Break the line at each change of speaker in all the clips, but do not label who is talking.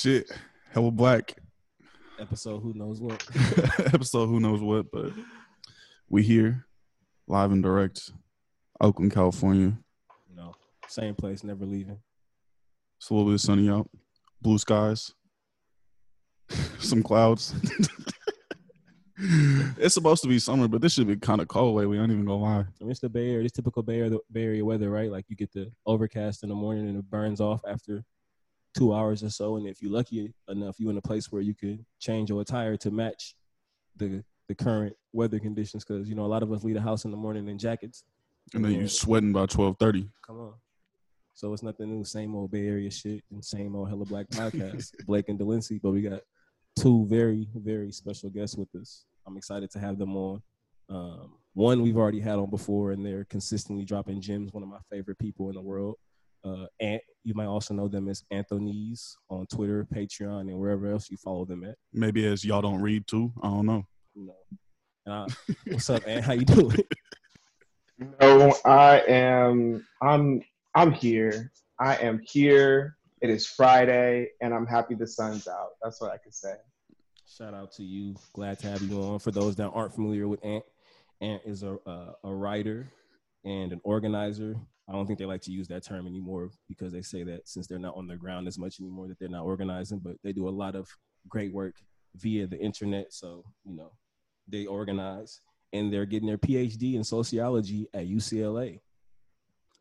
shit. Hella black.
Episode who knows what.
Episode who knows what, but we here, live and direct, Oakland, California.
No, same place, never leaving.
It's a little bit sunny out, blue skies, some clouds. it's supposed to be summer, but this should be kind of cold lately. I ain't even gonna lie.
I mean, it's the Bay Area. It's typical Bay Area, Bay Area weather, right? Like you get the overcast in the morning and it burns off after two hours or so. And if you're lucky enough, you're in a place where you could change your attire to match the the current weather conditions. Because you know a lot of us leave the house in the morning in jackets.
And then you're sweating by twelve thirty.
Come on. So it's nothing new. Same old Bay Area shit and same old hella black podcast. Blake and Delency, but we got two very very special guests with us. I'm excited to have them on. Um, one we've already had on before, and they're consistently dropping gems. One of my favorite people in the world. Uh, and you might also know them as Anthony's on Twitter, Patreon, and wherever else you follow them at.
Maybe as y'all don't read too. I don't know.
You know. Uh, what's up, Ant? How you doing?
No, I am. I'm. I'm here. I am here. It is Friday, and I'm happy the sun's out. That's what I can say.
Shout out to you. Glad to have you on. For those that aren't familiar with Ant, Ant is a uh, a writer and an organizer. I don't think they like to use that term anymore because they say that since they're not on the ground as much anymore, that they're not organizing. But they do a lot of great work via the internet. So you know, they organize and they're getting their PhD in sociology at UCLA.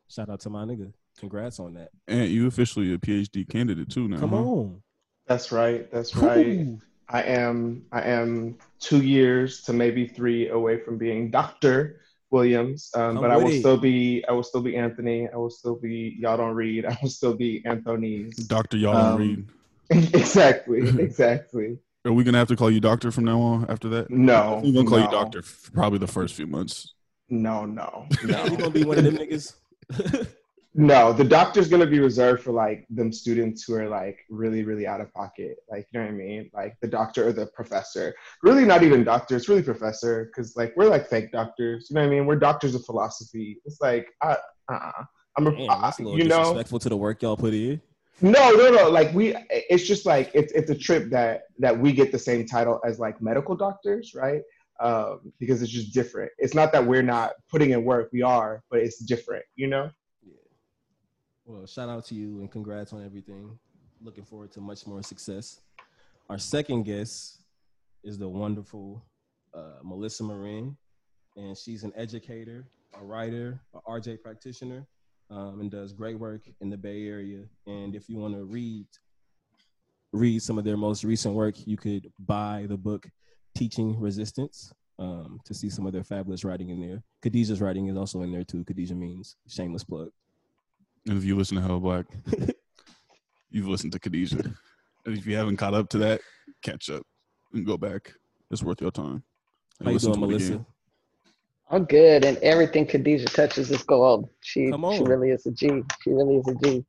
Shout out to my nigga. Congrats on that.
And you officially a PhD candidate too now.
Come
huh?
on.
That's right. That's right.
Ooh.
I am. I am two years to maybe three away from being Doctor Williams. Um,
I'm
but I will still be. I will still be Anthony. I will still be. Y'all don't read. I will still be Anthony's.
Doctor, y'all don't
Um,
read.
exactly. Exactly.
Are we gonna have to call you doctor from now on after that?
No.
We're gonna call you doctor for probably the first few months.
No. No.
You
No.
gonna be one of them niggas?
No, the doctor's gonna be reserved for like them students who are like really, really out of pocket. Like, you know what I mean? Like the doctor or the professor. Really, not even doctor. It's really professor because like we're like fake doctors. You know what I mean? We're doctors of philosophy. It's like, uh, uh I'm a,
Damn, that's a little
you know,
disrespectful to the work y'all put in.
no, no, no. Like we, it's just like it's it's a trip that that we get the same title as like medical doctors, right? Um, because it's just different. It's not that we're not putting in work. We are, but it's different. You know?
Well, shout out to you and congrats on everything. Looking forward to much more success. Our second guest is the wonderful uh, Melissa Marin, and she's an educator, a writer, a RJ practitioner, um, and does great work in the Bay Area. And if you want to read read some of their most recent work, you could buy the book Teaching Resistance um, to see some of their fabulous writing in there. Khadijah's writing is also in there too. Khadijah means shameless plug.
And if you listen to Hell Black, you've listened to Khadijah. And if you haven't caught up to that, catch up and go back. It's worth your time. And
How you doing, Melissa?
I'm good, and everything Khadijah touches is gold. She she really is a G. She really is a G.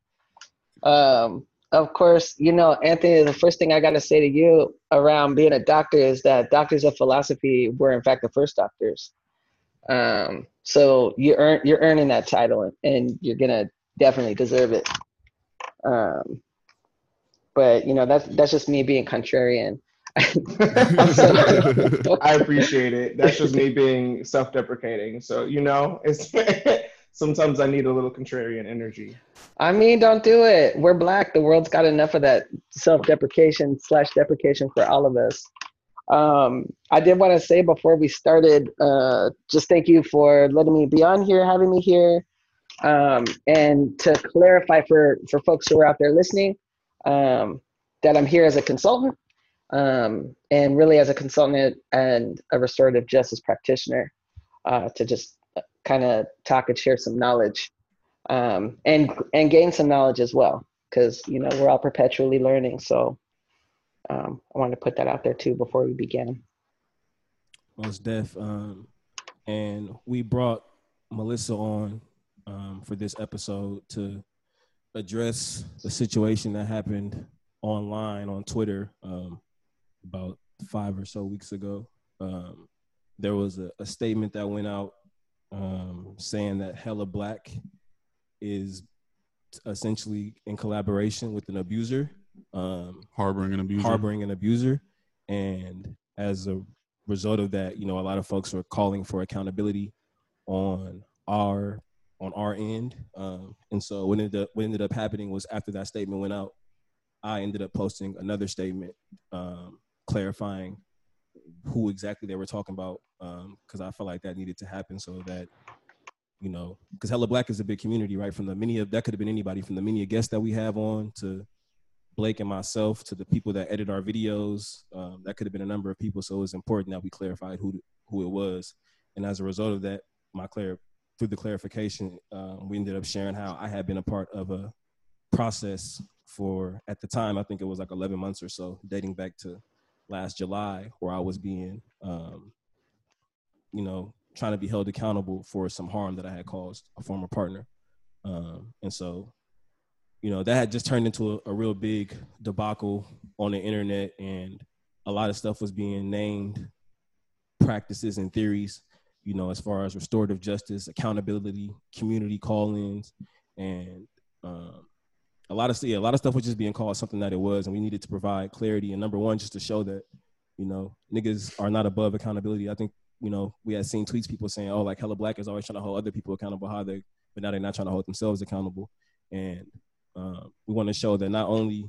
Um, of course, you know, Anthony. The first thing I got to say to you around being a doctor is that doctors of philosophy were in fact the first doctors. Um, so you earn you're earning that title, and, and you're gonna definitely deserve it. Um, but you know that's that's just me being contrarian.
I appreciate it. That's just me being self-deprecating. So you know, it's sometimes I need a little contrarian energy.
I mean, don't do it. We're black. The world's got enough of that self-deprecation slash deprecation for all of us. Um, I did want to say before we started, uh, just thank you for letting me be on here, having me here, um, and to clarify for for folks who are out there listening, um, that I'm here as a consultant, um, and really as a consultant and a restorative justice practitioner, uh, to just kind of talk and share some knowledge um, and and gain some knowledge as well because you know we're all perpetually learning so um, i wanted to put that out there too before we begin
Most Def. Um, and we brought Melissa on um, for this episode to address the situation that happened online on Twitter um, about five or so weeks ago. Um, there was a, a statement that went out um, saying that Hella Black is essentially in collaboration with an abuser um,
Harboring an abuser.
harboring an abuser. And as a result of that, you know, a lot of folks are calling for accountability on our on our end. Um, and so what ended up what ended up happening was after that statement went out, I ended up posting another statement um, clarifying who exactly they were talking about because I felt like that needed to happen so that you know because Hella Black is a big community, right? From the many of that could have been anybody from the many guests that we have on to Blake and myself to the people that edit our videos. Um, that could have been a number of people, so it was important that we clarified who who it was. And as a result of that, my clar through the clarification, um, we ended up sharing how I had been a part of a process for at the time I think it was like 11 months or so, dating back to last July, where I was being, um, you know, trying to be held accountable for some harm that I had caused a former partner. Um, and so you know that had just turned into a, a, real big debacle on the internet and a lot of stuff was being named practices and theories you know as far as restorative justice accountability community call-ins and um, a lot of yeah, a lot of stuff was just being called something that it was and we needed to provide clarity. And number one just to show that you know niggas are not above accountability. I think you know we had seen tweets people saying oh like hella black is always trying to hold other people accountable how they but now they're not trying to hold themselves accountable. And um, we want to show that not only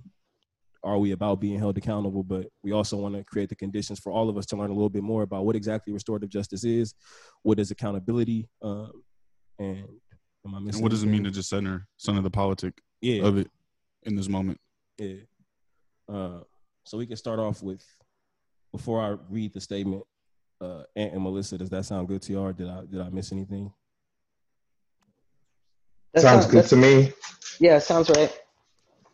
are we about being held accountable, but we also want to create the conditions for all of us to learn a little bit more about what exactly restorative justice is, what is accountability, um, and
and what does it mean to just center center the politic
yeah.
of it in this moment?
Yeah. Uh, so we can start off with before I read the statement. Uh, Ant and Melissa, does that sound good to you? Or did I did I miss anything?
That sounds good to me.
Yeah, sounds right.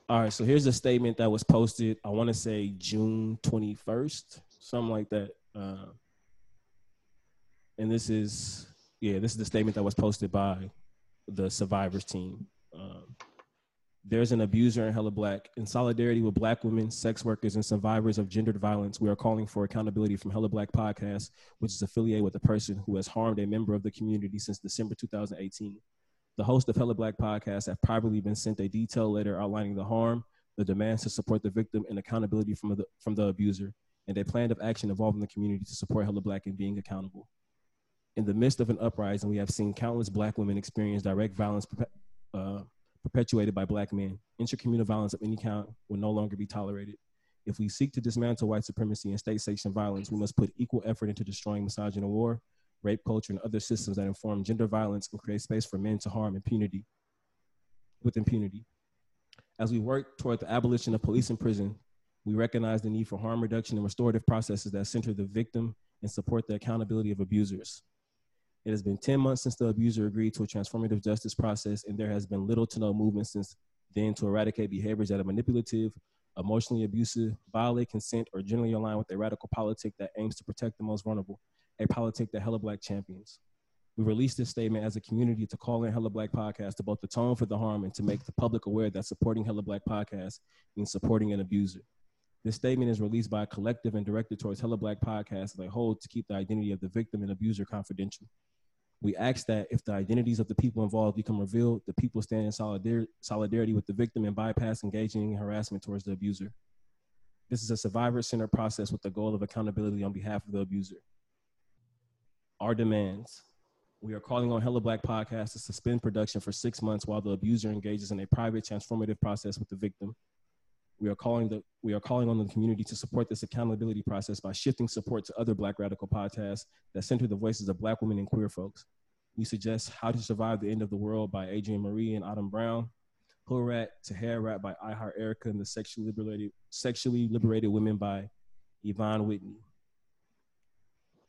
All right, so here's a statement that was posted. I want to say June 21st, something like that. Uh, and this is, yeah, this is the statement that was posted by the survivors team. Um, there's an abuser in Hella Black. In solidarity with Black women, sex workers, and survivors of gendered violence, we are calling for accountability from Hella Black Podcast, which is affiliated with a person who has harmed a member of the community since December 2018. The host of Hella Black Podcast have privately been sent a detailed letter outlining the harm, the demands to support the victim, and accountability from the, from the abuser, and a plan of action involving the community to support Hella Black in being accountable. In the midst of an uprising, we have seen countless Black women experience direct violence uh, perpetuated by Black men. Intercommunal violence of any kind will no longer be tolerated. If we seek to dismantle white supremacy and state sanctioned violence, we must put equal effort into destroying misogyny war, rape culture, and other systems that inform gender violence and create space for men to harm impunity with impunity. As we work toward the abolition of police and prison, we recognize the need for harm reduction and restorative processes that center the victim and support the accountability of abusers. It has been 10 months since the abuser agreed to a transformative justice process, and there has been little to no movement since then to eradicate behaviors that are manipulative, emotionally abusive, violate consent, or generally align with a radical politic that aims to protect the most vulnerable a politic that Hella Black champions. We released this statement as a community to call in Hella Black Podcast to both atone for the harm and to make the public aware that supporting Hella Black Podcast means supporting an abuser. This statement is released by a collective and directed towards Hella Black Podcast as a whole to keep the identity of the victim and abuser confidential. We ask that if the identities of the people involved become revealed, the people stand in solidar- solidarity with the victim and bypass engaging in harassment towards the abuser. This is a survivor centered process with the goal of accountability on behalf of the abuser our demands. We are calling on Hella Black Podcast to suspend production for six months while the abuser engages in a private transformative process with the victim. We are calling the we are calling on the community to support this accountability process by shifting support to other Black radical podcasts that center the voices of Black women and queer folks. We suggest How to Survive the End of the World by Adrienne Maree and Autumn Brown, Hood Rat to Hair Rat by I Heart Erica, and the Sexually Liberated Sexually Liberated Women by Yvonne Whitney.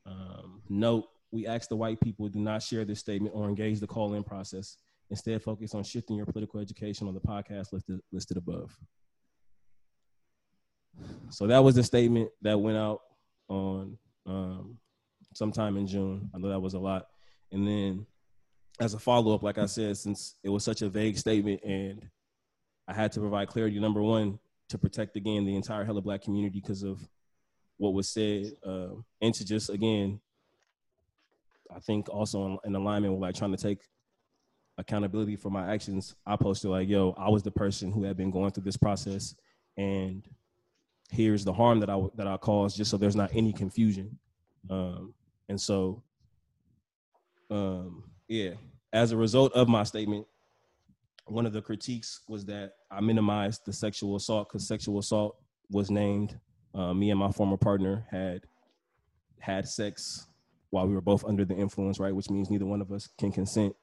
Um, note we ask the white people do not share this statement or engage the call-in process. Instead, focus on shifting your political education on the podcast listed, listed above. So that was the statement that went out on um, sometime in June. I know that was a lot. And then as a follow-up, like I said, since it was such a vague statement and I had to provide clarity, number one, to protect again the entire hella black community because of what was said, uh, and to just again I think also in, alignment with like trying to take accountability for my actions, I posted like, yo, I was the person who had been going through this process and here's the harm that I that I caused, just so there's not any confusion. Um, and so, um, yeah, as a result of my statement, one of the critiques was that I minimized the sexual assault because sexual assault was named. Uh, me and my former partner had had sex while we were both under the influence, right? Which means neither one of us can consent.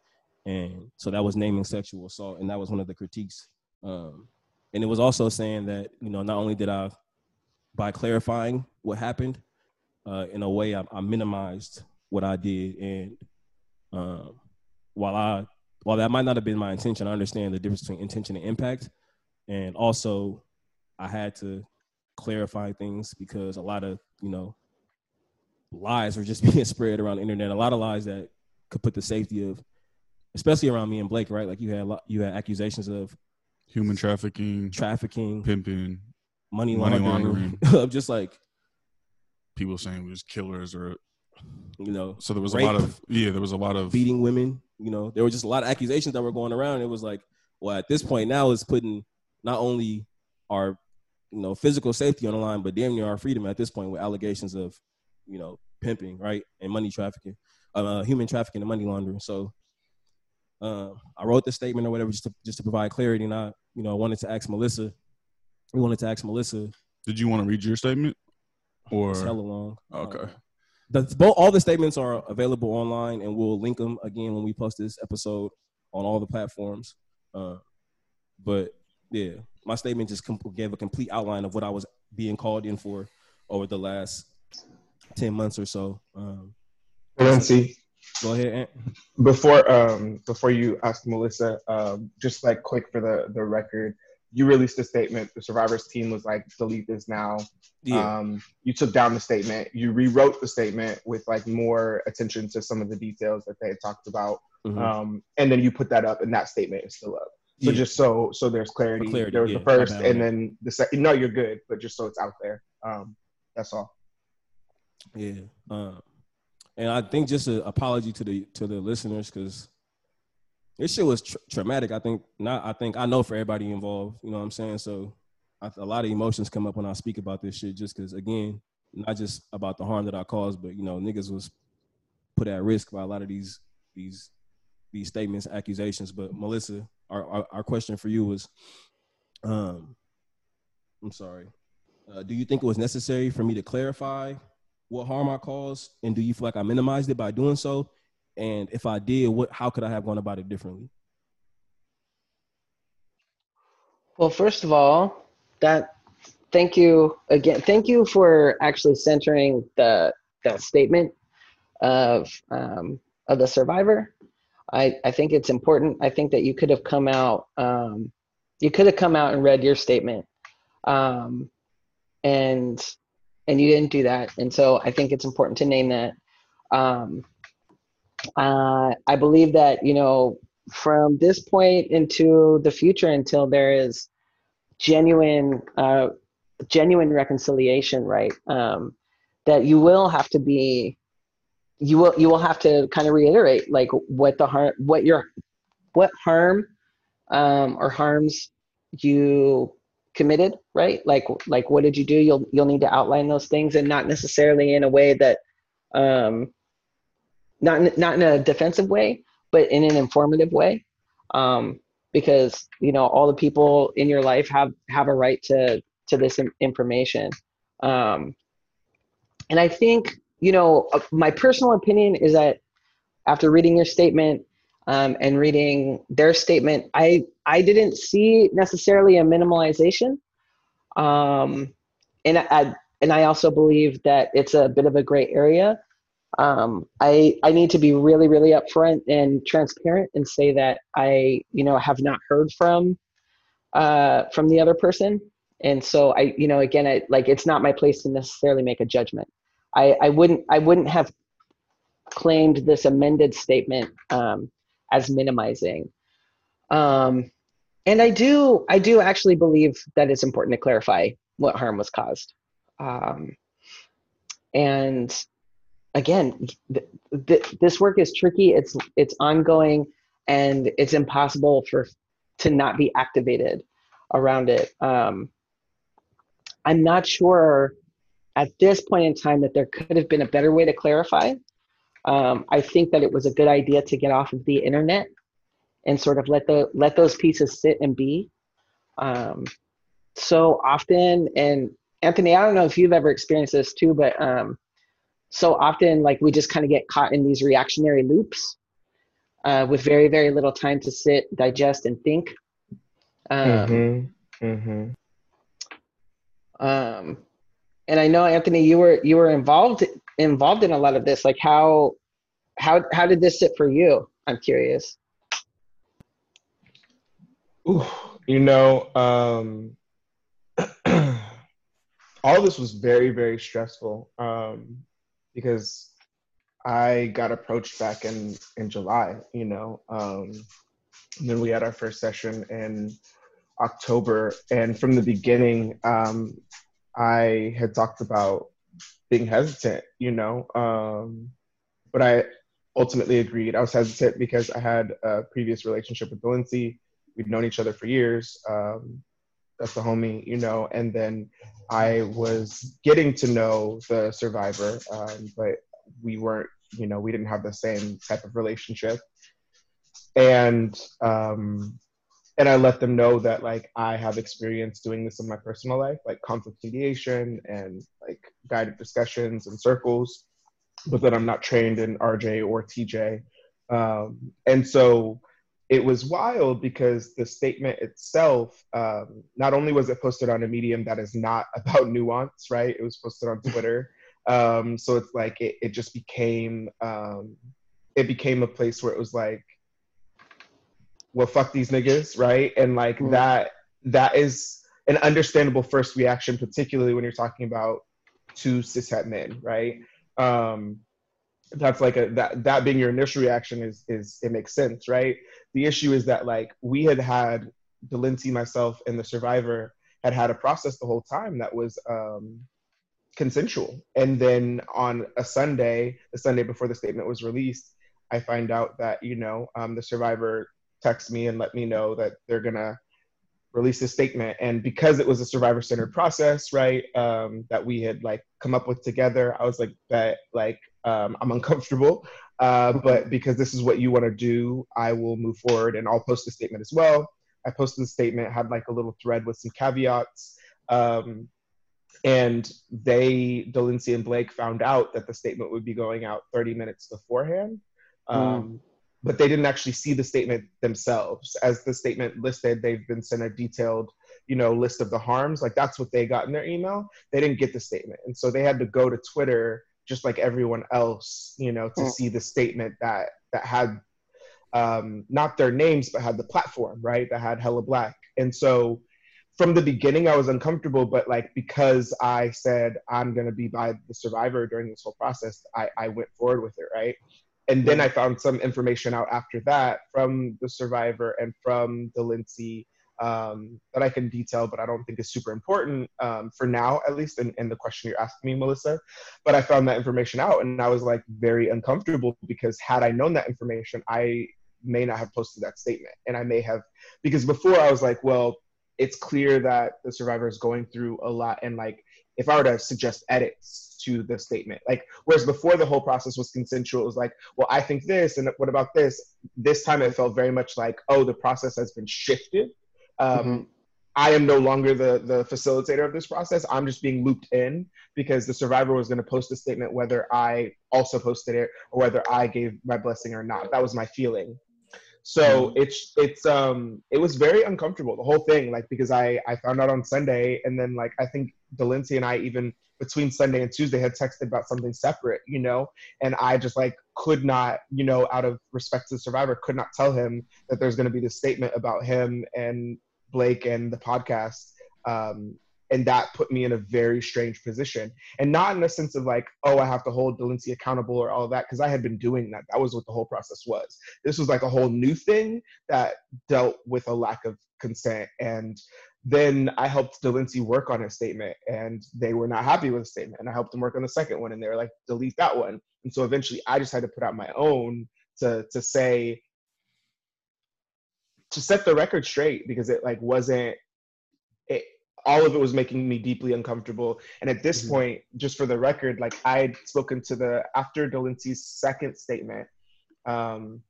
And so that was naming sexual assault, and that was one of the critiques. Um, and it was also saying that you know not only did I, by clarifying what happened, uh, in a way I, I, minimized what I did, and um, while I while that might not have been my intention, I understand the difference between intention and impact, and also I had to clarify things because a lot of you know lies were just being spread around the internet. A lot of lies that could put the safety of, especially around me and Blake, right? Like you had you had accusations of
human trafficking,
trafficking,
pimping,
money laundering, money laundering. of just like
people saying we was killers or
you know.
So there was rape, a lot of yeah, there was a lot of
beating women. You know, there were just a lot of accusations that were going around. It was like, well, at this point now, it's putting not only our you know physical safety on the line, but damn near our freedom at this point with allegations of you know pimping, right, and money trafficking, uh, human trafficking and money laundering. So uh, I wrote the statement or whatever just to just to provide clarity, and I you know I wanted to ask Melissa. We wanted to ask Melissa.
Did you want to read your statement? Or
it's hella long.
Okay. Uh,
the, both all the statements are available online, and we'll link them again when we post this episode on all the platforms. Uh, but yeah, my statement just com- gave a complete outline of what I was being called in for over the last ten months or so. Um,
Nancy,
go ahead. Ant.
Before um, before you ask Melissa, um, just like quick for the the record, you released a statement. The survivors team was like, delete this now. Yeah. Um, you took down the statement. You rewrote the statement with like more attention to some of the details that they had talked about. Mm-hmm. Um, and then you put that up, and that statement is still up. So yeah. just so so there's clarity. clarity there was yeah. the first, and then the second. No, you're good, but just so it's out there. Um, that's all.
Yeah. Uh, and I think just an apology to the to the listeners because this shit was tra- traumatic. I think not. I think I know for everybody involved. You know what I'm saying? So I, a lot of emotions come up when I speak about this shit, just because again, not just about the harm that I caused, but you know, niggas was put at risk by a lot of these these these statements, accusations. But Melissa, our our, our question for you was, um, I'm sorry. Uh, do you think it was necessary for me to clarify what harm I caused, and do you feel like I minimized it by doing so? And if I did, what how could I have gone about it differently?
Well, first of all, that thank you again. Thank you for actually centering the the statement of um, of the survivor. I I think it's important. I think that you could have come out. Um, you could have come out and read your statement, um, and and you didn't do that. And so I think it's important to name that. Um, uh, I believe that you know from this point into the future until there is genuine uh, genuine reconciliation, right? Um, that you will have to be you will you will have to kind of reiterate like what the harm what your what harm um, or harms you committed right? Like like what did you do? You'll you'll need to outline those things and not necessarily in a way that um, not not in a defensive way, but in an informative way, um, because you know all the people in your life have have a right to to this information. Um, and I think you know uh, my personal opinion is that after reading your statement um, and reading their statement, I I didn't see necessarily a minimalization, um, and I and I also believe that it's a bit of a gray area. Um, I I need to be really really upfront and transparent and say that I you know have not heard from uh, from the other person, and so I you know again I like it's not my place to necessarily make a judgment. I I wouldn't I wouldn't have claimed this amended statement um, as minimizing. Um, and I do I do actually believe that it's important to clarify what harm was caused. Um, and again, th- th- this work is tricky. It's it's ongoing, and it's impossible for to not be activated around it. Um, I'm not sure at this point in time that there could have been a better way to clarify. Um, I think that it was a good idea to get off of the internet and sort of let the let those pieces sit and be. Um, so often, and Anthony, I don't know if you've ever experienced this too, but um, so often, like we just kind of get caught in these reactionary loops uh, with very very little time to sit, digest, and think. Um,
Mm-hmm. Mm-hmm.
um and i know anthony you were you were involved involved in a lot of this like how how how did this sit for you i'm curious
Ooh, you know, um, all this was very, very stressful um, because I got approached back in in July. You know, um, and then we had our first session in October, and from the beginning, um, I had talked about being hesitant. You know, um, but I ultimately agreed. I was hesitant because I had a previous relationship with Delency we'd known each other for years. Um, that's the homie, you know. And then I was getting to know the survivor, um, but we weren't, you know, we didn't have the same type of relationship. And um, and I let them know that like I have experience doing this in my personal life, like conflict mediation and like guided discussions and circles, but that I'm not trained in RJ or TJ. Um, and so it was wild because the statement itself, um, not only was it posted on a medium that is not about nuance, right? It was posted on Twitter. Um, so it's like it, it just became um, it became a place where it was like, well, fuck these niggas, right? And like
Mm.
that that is an understandable first reaction, particularly when you're talking about two cishet men, right? Um, that's like a that that being your initial reaction is is it makes sense, right? The issue is that like we had had Delency, myself, and the survivor had had a process the whole time that was um, consensual, and then on a Sunday, the Sunday before the statement was released, I find out that you know um, the survivor texts me and let me know that they're gonna release a statement. And because it was a survivor centered process right um, that we had like come up with together i was like that like um, i'm uncomfortable. Uh, but because this is what you want to do i will move forward and i'll post a statement as well. I posted the statement had like a little thread with some caveats um, and they Delency and blake found out that the statement would be going out 30 minutes beforehand. Um, but they didn't actually see the statement themselves. As the statement listed, they've been sent a detailed, you know, list of the harms. Like that's what they got in their email. They didn't get the statement, and so they had to go to Twitter, just like everyone else, you know, to
Mm.
see the statement that that had um, not their names, but had the platform, right? That had Hella Black, and so. From the beginning, I was uncomfortable, but like because I said I'm gonna be by the survivor during this whole process, I, I went forward with it, right? And then I found some information out after that from the survivor and from the Lindsay um, that I can detail, but I don't think is super important um, for now, at least in, in the question you're asking me, Melissa. But I found that information out, and I was like very uncomfortable because had I known that information, I may not have posted that statement, and I may have because before I was like, well, it's clear that the survivor is going through a lot, and like if I were to suggest edits to the statement, like whereas before the whole process was consensual, it was like, well, I think this, and what about this? This time it felt very much like, oh, the process has been shifted. Um,
Mhm.
I am no longer the the facilitator of this process. I'm just being looped in because the survivor was going to post a statement whether I also posted it or whether I gave my blessing or not. That was my feeling. So it's it's um it was very uncomfortable the whole thing like because I I found out on Sunday and then like I think Delency and I even between Sunday and Tuesday had texted about something separate you know? And I just like could not you know out of respect to the survivor could not tell him that there's going to be this statement about him and Blake and the podcast um and that put me in a very strange position. And not in the sense of like oh I have to hold Delency accountable or all of that because I had been doing that. That was what the whole process was. This was like a whole new thing that dealt with a lack of consent and then i helped delency work on his statement and they were not happy with the statement and i helped them work on the second one and they were like delete that one and so eventually i just had to put out my own to to say to set the record straight because it like wasn't it all of it was making me deeply uncomfortable. And at this
Mhm.
point, just for the record, like I had spoken to the after Delency's second statement, um,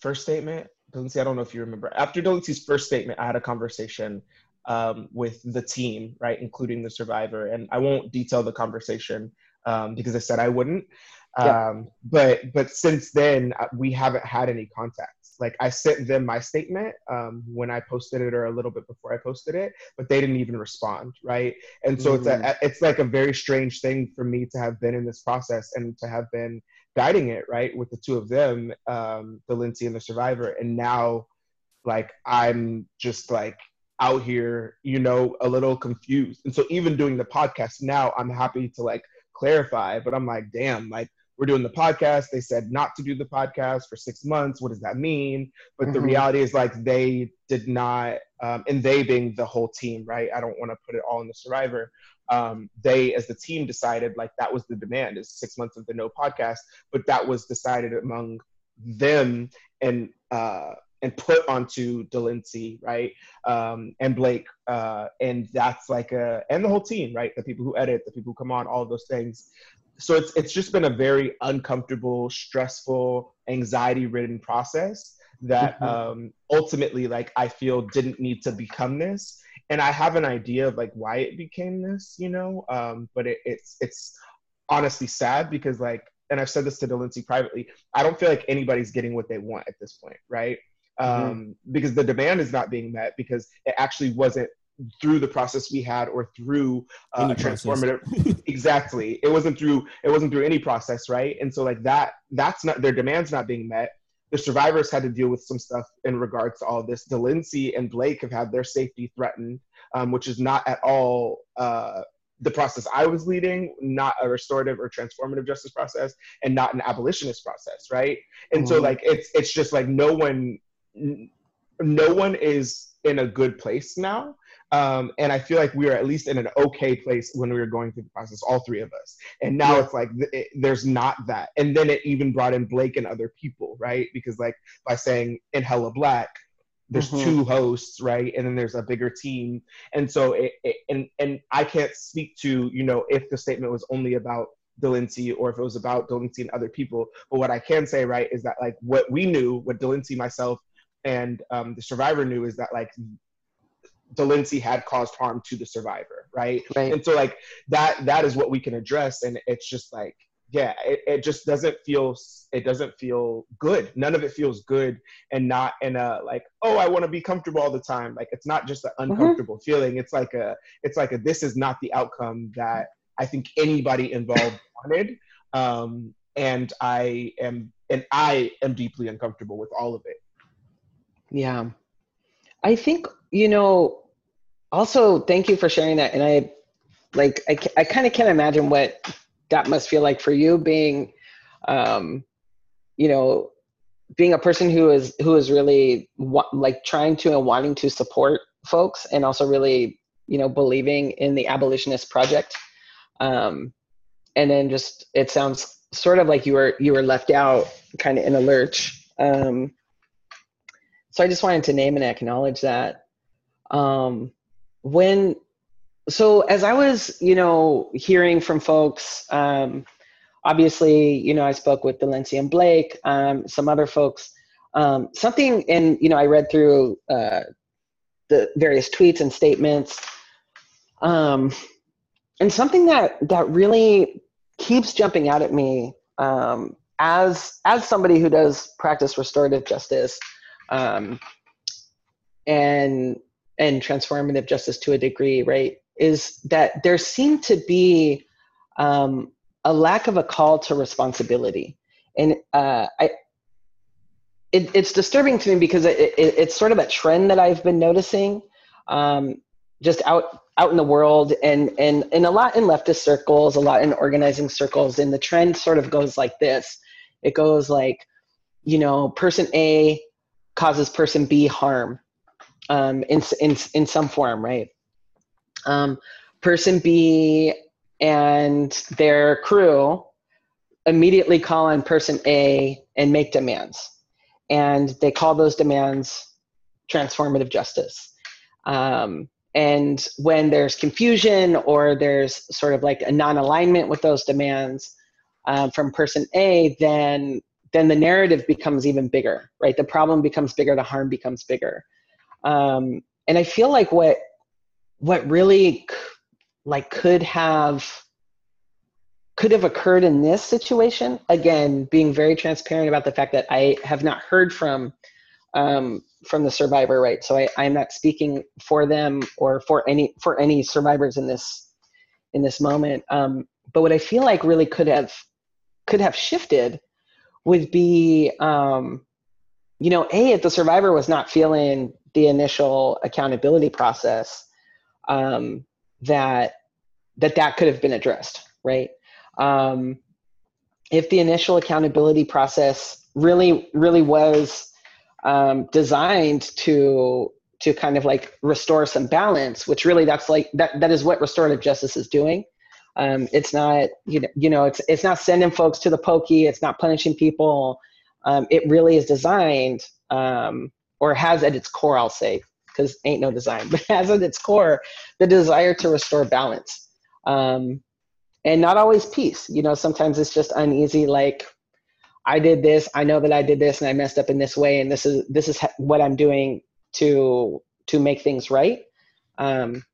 first statement. Delency, I don't know if you remember. After Delency's first statement, I had a conversation um, with the team, right, including the survivor. And I won't detail the conversation um, because I said I wouldn't.
Yeah.
Um, but but since then, uh, we haven't had any contacts. Like I sent them my statement um, when I posted it, or a little bit before I posted it, but they didn't even respond, right? And so it's a, it's like a very strange thing for me to have been in this process and to have been guiding it, right, with the two of them, um, the Lindsay and the survivor, and now, like I'm just like out here, you know, a little confused. And so even doing the podcast now, I'm happy to like clarify, but I'm like, damn, like we're doing the podcast. They said not to do the podcast for six months. What does that mean? But the
Mhm.
reality is like they did not, um, and they being the whole team, right? I don't want to put it all in the survivor. Um, they, as the team, decided like that was the demand is six months of the no podcast, but that was decided among them and uh, and put onto Delency, right? Um, and Blake, uh, and that's like a and the whole team, right? The people who edit, the people who come on, all of those things. So it's it's just been a very uncomfortable, stressful, anxiety-ridden process that
Mhm.
um, ultimately, like I feel, didn't need to become this. And I have an idea of like why it became this, you know. Um, but it, it's it's honestly sad because like, and I've said this to Delency privately. I don't feel like anybody's getting what they want at this point, right? Um, Because the demand is not being met because it actually wasn't through the process we had or through uh,
Any
transformative exactly. It wasn't through it wasn't through any process right? And so like that that's not their demands not being met. The survivors had to deal with some stuff in regards to all this. Delency and blake have had their safety threatened um, which is not at all uh, the process i was leading not a restorative or transformative justice process and not an abolitionist process right? And so
Mhm.
like it's it's just like no one no one is in a good place now um, and I feel like we were at least in an okay place when we were going through the process, all three of us. And now
Yeah.
it's like th- it, there's not that. And then it even brought in Blake and other people, right? Because like by saying in Hella Black, there's
Mhm.
two hosts, right? And then there's a bigger team. And so it, it and and I can't speak to you know if the statement was only about Delency or if it was about Delency and other people. But what I can say, right, is that like what we knew, what Delency, myself, and um, the survivor knew is that like Delency had caused harm to the survivor, right?
Right.
And so like that that is what we can address, and it's just like yeah, it, it just doesn't feel it doesn't feel good. None of it feels good, and not in a like oh I want to be comfortable all the time. Like it's not just an uncomfortable feeling. It's like a it's like a this is not the outcome that I think anybody involved wanted. Um, and I am and I am deeply uncomfortable with all of it.
Yeah. I think, you know, also thank you for sharing that. And I like, I, I kind of can't imagine what that must feel like for you being, um, you know, being a person who is, who is really wa- like trying to and wanting to support folks and also really, you know, believing in the abolitionist project. Um, and then just, it sounds sort of like you were, you were left out kind of in a lurch. Um, so I just wanted to name and acknowledge that. Um, when, so as I was, you know, hearing from folks, um, obviously, you know, I spoke with Delency and Blake, um, some other folks. Um, something, and you know, I read through uh, the various tweets and statements, um, and something that that really keeps jumping out at me um, as as somebody who does practice restorative justice um, and and transformative justice to a degree, right? Is that there seemed to be um, a lack of a call to responsibility, and uh, I. It, it's disturbing to me because it, it, it's sort of a trend that I've been noticing, um, just out out in the world, and and and a lot in leftist circles, a lot in organizing circles, and the trend sort of goes like this: it goes like, you know, person A causes person B harm um, in, in, in some form, right? Um, person B and their crew immediately call on person A and make demands. And they call those demands transformative justice. Um, and when there's confusion or there's sort of like a non-alignment with those demands um, from person A, then then the narrative becomes even bigger, right? The problem becomes bigger, the harm becomes bigger. Um, and I feel like what what really like could have could have occurred in this situation again being very transparent about the fact that i have not heard from um, from the survivor right so I, i'm not speaking for them or for any for any survivors in this in this moment um, but what i feel like really could have could have shifted would be um, you know a if the survivor was not feeling the initial accountability process um, that that that could have been addressed right? Um, if the initial accountability process really really was um, designed to to kind of like restore some balance which really that's like that that is what restorative justice is doing um, it's not you know you know it's it's not sending folks to the pokey it's not punishing people. Um, it really is designed um, or has at its core i'll say because ain't no design but has at its core the desire to restore balance. Um, and not always peace you know sometimes it's just uneasy like i did this i know that i did this and i messed up in this way and this is this is what i'm doing to to make things right. Um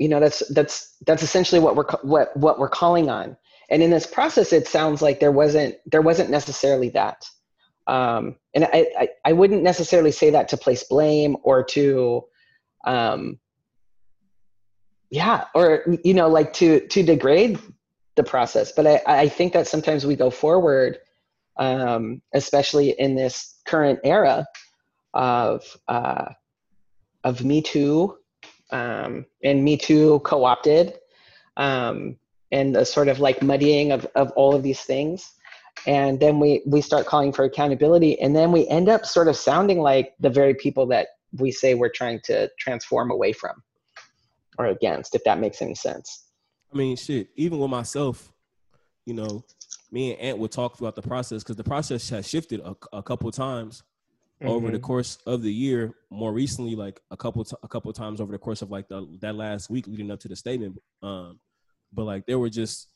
you know that's that's that's essentially what we're what what we're calling on. And in this process it sounds like there wasn't there wasn't necessarily that. Um and i i, I wouldn't necessarily say that to place blame or to um yeah or you know like to to degrade the process. But i i think that sometimes we go forward um especially in this current era of uh of me too um and me too co-opted um and the sort of like muddying of of all of these things and then we we start calling for accountability and then we end up sort of sounding like the very people that we say we're trying to transform away from or against, if that makes any sense.
I mean, shit, even with myself, you know, me and Ant would talk throughout the process because the process has shifted a, a couple times mm-hmm. over the mm-hmm. course of the year. More recently, like a couple t- a couple times over the course of like the, that last week leading up to the statement. Um, but like there were just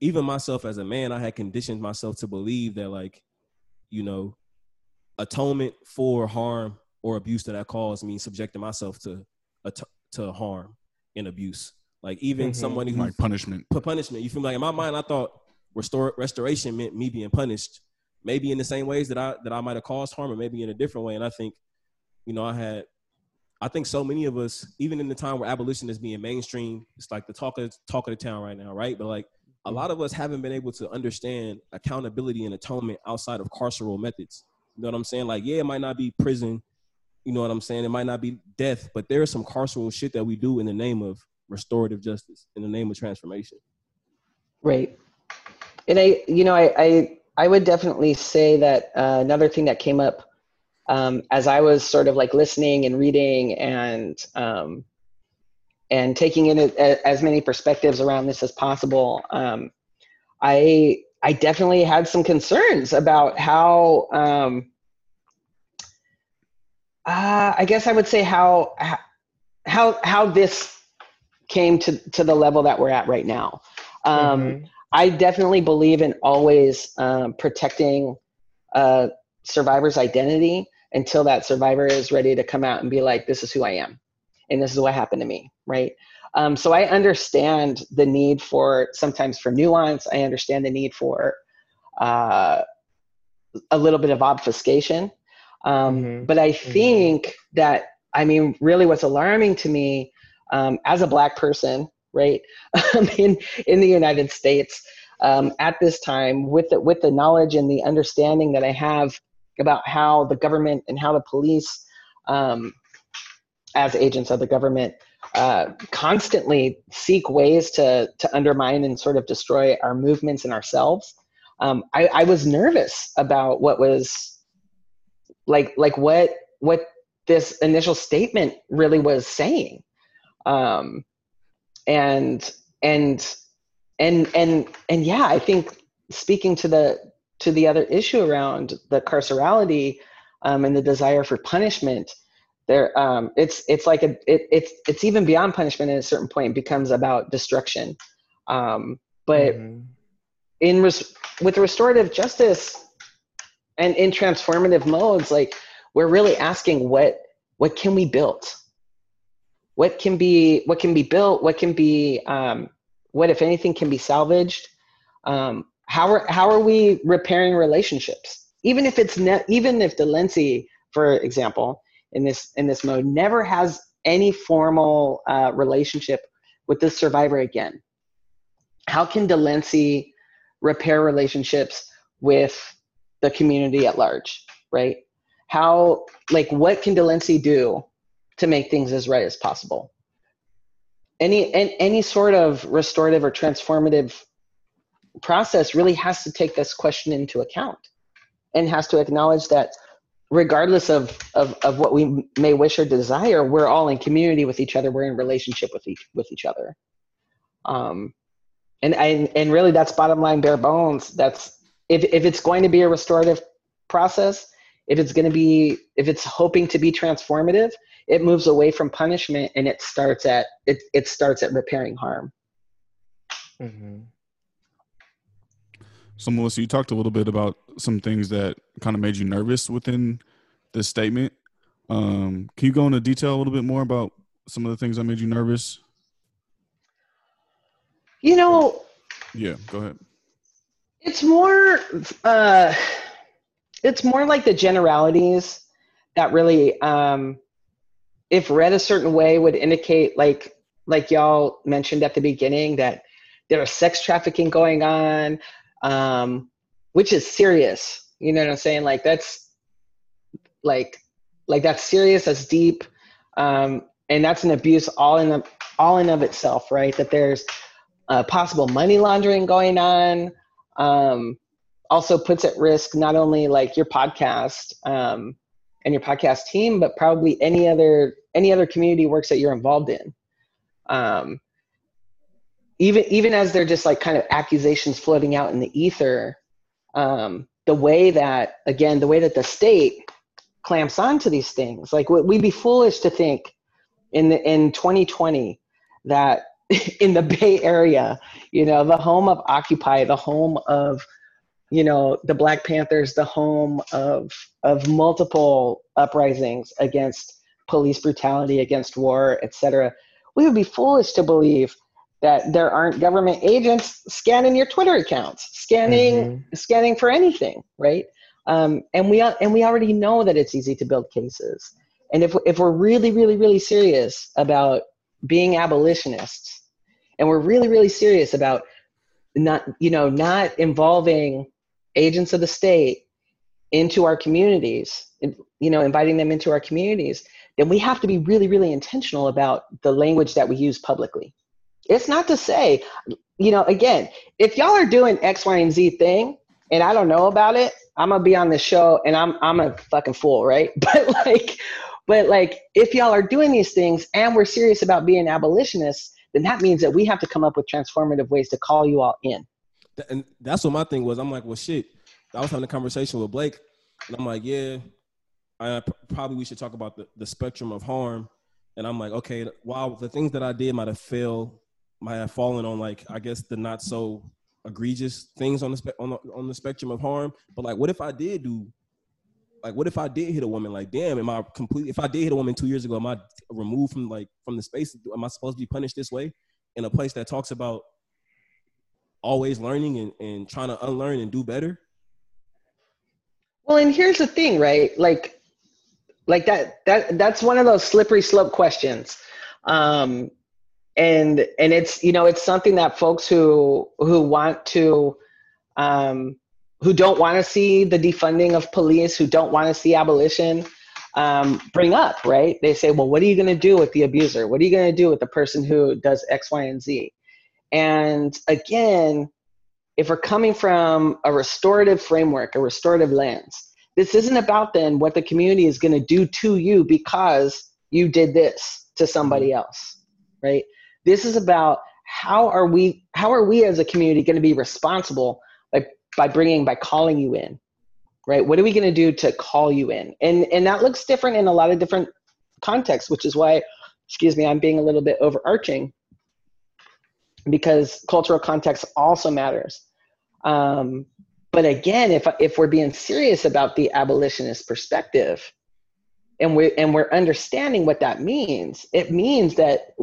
even myself as a man, I had conditioned myself to believe that like, you know, atonement for harm or abuse that I caused means subjecting myself to to harm and abuse. Like even mm-hmm. someone who
like punishment.
Punishment. You feel like in my mind, I thought restore restoration meant me being punished, maybe in the same ways that I that I might have caused harm, or maybe in a different way. And I think, you know, I had, I think so many of us, even in the time where abolition is being mainstream, it's like the talk of talk of the town right now, right? But like a mm-hmm. lot of us haven't been able to understand accountability and atonement outside of carceral methods. You know what I'm saying? Like, yeah, it might not be prison, you know what I'm saying? It might not be death, but there's some carceral shit that we do in the name of restorative justice, in the name of transformation.
Right. And I, you know, I, I, I would definitely say that uh, another thing that came up um, as I was sort of like listening and reading and um, and taking in a, as many perspectives around this as possible, um, I I definitely had some concerns about how um, uh, I guess I would say how how how this came to to the level that we're at right now. Um, mm-hmm. I definitely believe in always um, protecting a survivor's identity until that survivor is ready to come out and be like, "This is who I am, and this is what happened to me." Right. Um, so I understand the need for sometimes for nuance. I understand the need for uh, a little bit of obfuscation um, mm-hmm. But I mm-hmm. think mm-hmm. that, I mean, really what's alarming to me um, as a Black person, right, in, in the United States um, at this time, with the, with the knowledge and the understanding that I have about how the government and how the police, um, as agents of the government, uh, constantly seek ways to, to undermine and sort of destroy our movements and ourselves. Um, I, I was nervous about what was like like what what this initial statement really was saying um and and and and and yeah i think speaking to the to the other issue around the carcerality um, and the desire for punishment There, um, it's it's like a it, it's it's even beyond punishment at a certain point. It becomes about destruction. Um, but
Mhm.
in res- with restorative justice and in transformative modes, like we're really asking what what can we build? What can be what can be built? What can be um, what if anything can be salvaged? Um, how are how are we repairing relationships? Even if it's ne- even if Delency, for example, in this in this mode, never has any formal uh, relationship with this survivor again. How can Delency repair relationships with the community at large, right? How, like, what can Delency do to make things as right as possible? Any, any, any sort of restorative or transformative process really has to take this question into account and has to acknowledge that regardless of, of, of what we may wish or desire, we're all in community with each other. We're in relationship with each, with each other. Um, and, and, and really that's bottom line bare bones. That's if, if it's going to be a restorative process, if it's going to be, if it's hoping to be transformative, it moves away from punishment and it starts at, it, it starts at repairing harm.
Mhm.
So, Melissa, you talked a little bit about some things that kind of made you nervous within this statement. Um, can you go into detail a little bit more about some of the things that made you nervous?
You know,
Yeah, go ahead.
It's more uh it's more like the generalities that really um if read a certain way would indicate like like y'all mentioned at the beginning that there's sex trafficking going on um which is serious. You know what i'm saying? Like that's like like that's serious that's deep um and that's an abuse all in all in of itself right? That there's uh, possible money laundering going on um, also puts at risk not only like your podcast um, and your podcast team, but probably any other any other community works that you're involved in. Um, even even as they're just like kind of accusations floating out in the ether, um, the way that again the way that the state clamps onto these things, like we- we'd be foolish to think in the in 2020 that in the Bay Area, you know, the home of Occupy, the home of, you know, the Black Panthers, the home of of multiple uprisings against police brutality, against war, etc. We would be foolish to believe that there aren't government agents scanning your Twitter accounts, scanning scanning for anything, right? Um, and we and we already know that it's easy to build cases. And if if we're really, really, really serious about being abolitionists, and we're really, really serious about not, you know, not involving agents of the state into our communities, you know, inviting them into our communities, then we have to be really, really intentional about the language that we use publicly. It's not to say, you know, again, if y'all are doing X, Y, and Z thing, and I don't know about it, I'm gonna be on the show and I'm I'm a fucking fool, right? But like, but like, if y'all are doing these things and we're serious about being abolitionists, then that means that we have to come up with transformative ways to call you all in.
And that's what my thing was. I'm like, well, shit. I was having a conversation with Blake, and I'm like, yeah, I, probably we should talk about the, the spectrum of harm. And I'm like, okay, while the things that I did might have failed, might have fallen on like I guess the not so egregious things on the spe- on the on the spectrum of harm. But like, what if I did do? Like, what if I did hit a woman? Like, damn, am I completely? If I did hit a woman two years ago, am I removed from like from the space? Am I supposed to be punished this way in a place that talks about always learning and, and trying to unlearn and do better?
Well, and here's the thing, right? Like, like that that that's one of those slippery slope questions. Um, and and it's you know it's something that folks who who want to um, who don't want to see the defunding of police who don't want to see abolition um, bring up right they say well what are you going to do with the abuser what are you going to do with the person who does x y and z and again if we're coming from a restorative framework a restorative lens this isn't about then what the community is going to do to you because you did this to somebody mm-hmm. else right? This is about how are we how are we as a community going to be responsible by by bringing by calling you in right? What are we going to do to call you in? And and that looks different in a lot of different contexts, which is why, excuse me, I'm being a little bit overarching because cultural context also matters. Um, but again, if if we're being serious about the abolitionist perspective, and we and we're understanding what that means, it means that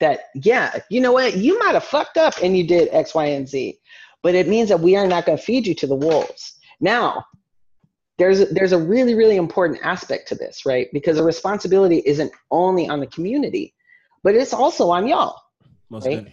that yeah, you know what, you might have fucked up and you did X, Y, and Z, but it means that we are not going to feed you to the wolves. Now, there's a, there's a really really important aspect to this, right? Because the responsibility isn't only on the community, but it's also on y'all.
Most
Right.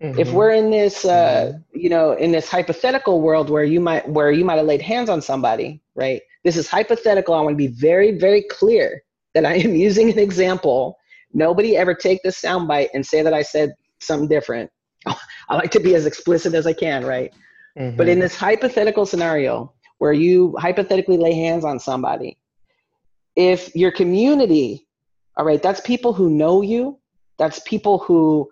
Definitely.
If we're in this, uh, you know, in this hypothetical world where you might where you might have laid hands on somebody, right? This is hypothetical. I want to be very very clear that I am using an example. Nobody ever take this soundbite and say that I said something different. I like to be as explicit as I can, right?
Mhm.
But in this hypothetical scenario where you hypothetically lay hands on somebody, if your community, all right, that's people who know you, that's people who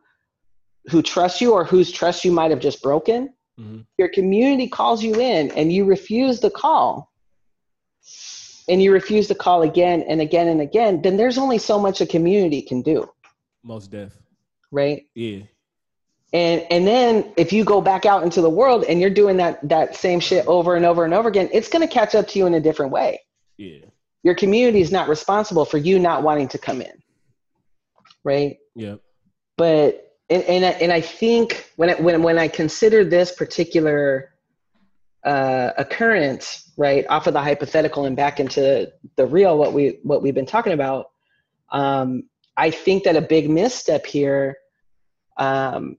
who trust you or whose trust you might have just broken.
Mhm.
Your community calls you in and you refuse the call. And you refuse to call again and again and again, then there's only so much a community can do,
Most deaf.
right?
Yeah.
and and then if you go back out into the world and you're doing that that same shit over and over and over again it's going to catch up to you in a different way
Yeah.
your community is not responsible for you not wanting to come in right
Yeah.
but and and I, and I think when I, when when I consider this particular uh, occurrence, right, off of the hypothetical and back into the real, what we what we've been talking about, um, I think that a big misstep here um,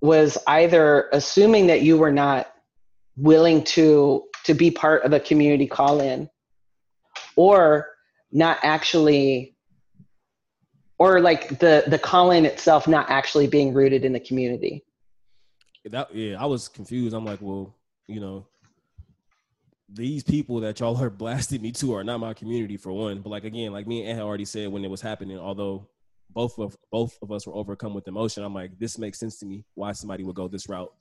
was either assuming that you were not willing to to be part of a community call-in, or not actually or like the the call-in itself not actually being rooted in the community
That yeah, I was confused. I'm like, well, you know, these people that y'all are blasting me to are not my community for one. But like again, like me and Ed had already said when it was happening, although both of both of us were overcome with emotion, I'm like, this makes sense to me why somebody would go this route,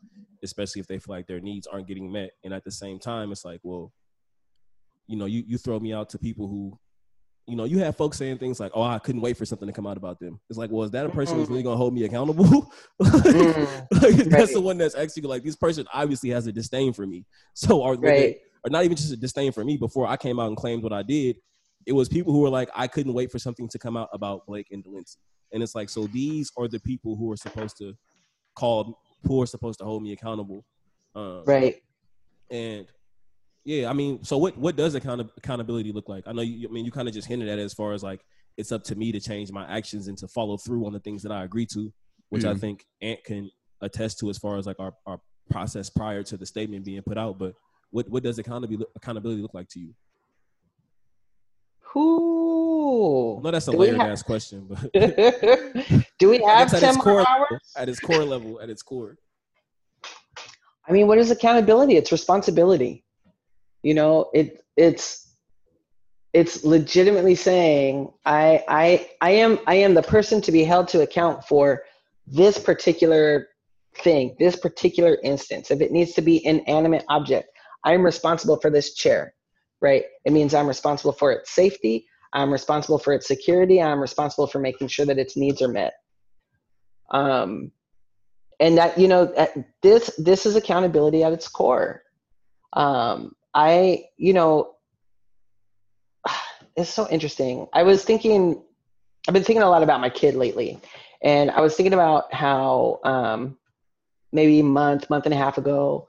especially if they feel like their needs aren't getting met. And at the same time, it's like, well, you know, you you throw me out to people who you know, you have folks saying things like, "Oh, I couldn't wait for something to come out about them." It's like, well, is that a person who's really gonna hold me accountable? Like, that's
Right.
the one that's actually like this person obviously has a disdain for me. So or,
right
or not even just a disdain for me. Before I came out and claimed what I did, it was people who were like, I couldn't wait for something to come out about Blake and Delency. And it's like, so these are the people who are supposed to call, who are supposed to hold me accountable. Um,
right
and yeah, I mean, so what what does account- accountability look like? I know you. I mean, you kind of just hinted at it as far as like it's up to me to change my actions and to follow through on the things that I agree to, which I
mm-hmm.
think Ant can attest to as far as like our, our process prior to the statement being put out. But what what does accountability accountability look like to you?
Who?
No, that's a
Do
layered
have-
ass question, but
do we have
guess at
10
its core
hours
at its core level, at its core.
i mean what is accountability it's responsibility you know it it's it's legitimately saying i i i am i am the person to be held to account for this particular thing this particular instance. If it needs to be an animate object i'm responsible for this chair right? It means i'm responsible for its safety i'm responsible for its security i'm responsible for making sure that its needs are met. Um and that you know this this is accountability at its core. Um i you know it's so interesting i was thinking i've been thinking a lot about my kid lately and i was thinking about how um maybe a month month and a half ago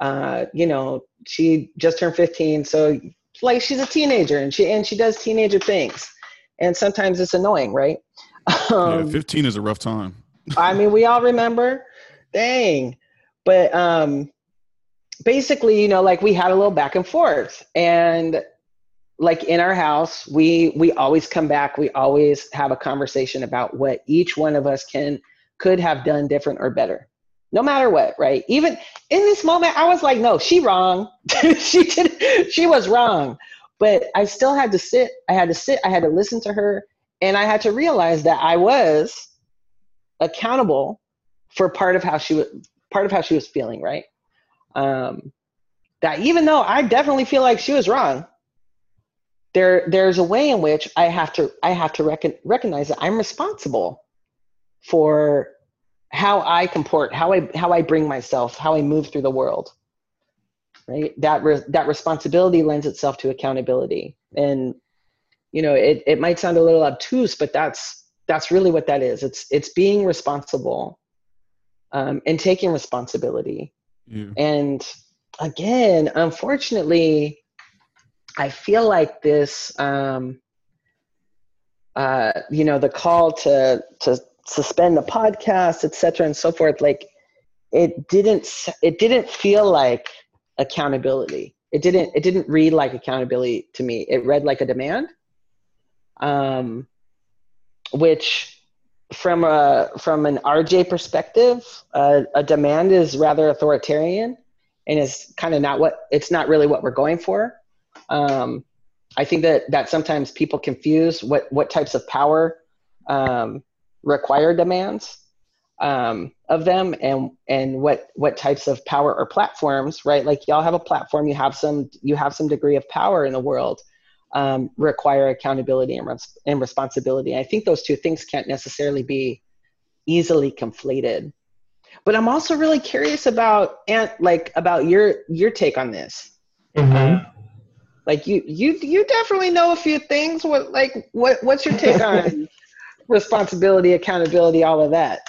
uh you know she just turned 15 so like she's a teenager and she and she does teenager things and sometimes it's annoying right um,
yeah, 15 is a rough time.
I mean, we all remember. Dang. But um basically, you know, like we had a little back and forth. And like in our house, we we always come back, we always have a conversation about what each one of us can could have done different or better. No matter what, right? Even in this moment, I was like, no, she wrong. she did she was wrong. But I still had to sit, I had to sit, I had to listen to her, and I had to realize that I was accountable for part of how she was part of how she was feeling right um that even though i definitely feel like she was wrong there there's a way in which I have to I have to recon, recognize that I'm responsible for how I comport, how I how I bring myself, how I move through the world. Right? That re, that responsibility lends itself to accountability. And you know, it, it might sound a little obtuse, but that's that's really what that is. It's it's being responsible um, and taking responsibility.
Yeah.
And again, unfortunately, I feel like this, um, uh, you know, the call to to suspend the podcast, et cetera, and so forth. Like, it didn't it didn't feel like accountability. It didn't it didn't read like accountability to me. It read like a demand, um, which from a from an RJ perspective, uh, a demand is rather authoritarian, and is kind of not what it's not really what we're going for. Um, I think that that sometimes people confuse what what types of power um, require demands um, of them, and and what what types of power or platforms, right? Like y'all have a platform, you have some you have some degree of power in the world, um, require accountability and, res- and responsibility. I think those two things can't necessarily be easily conflated. But I'm also really curious about and like about your your take on this.
Mm-hmm.
Like you you you definitely know a few things. What like what what's your take on responsibility, accountability, all of that?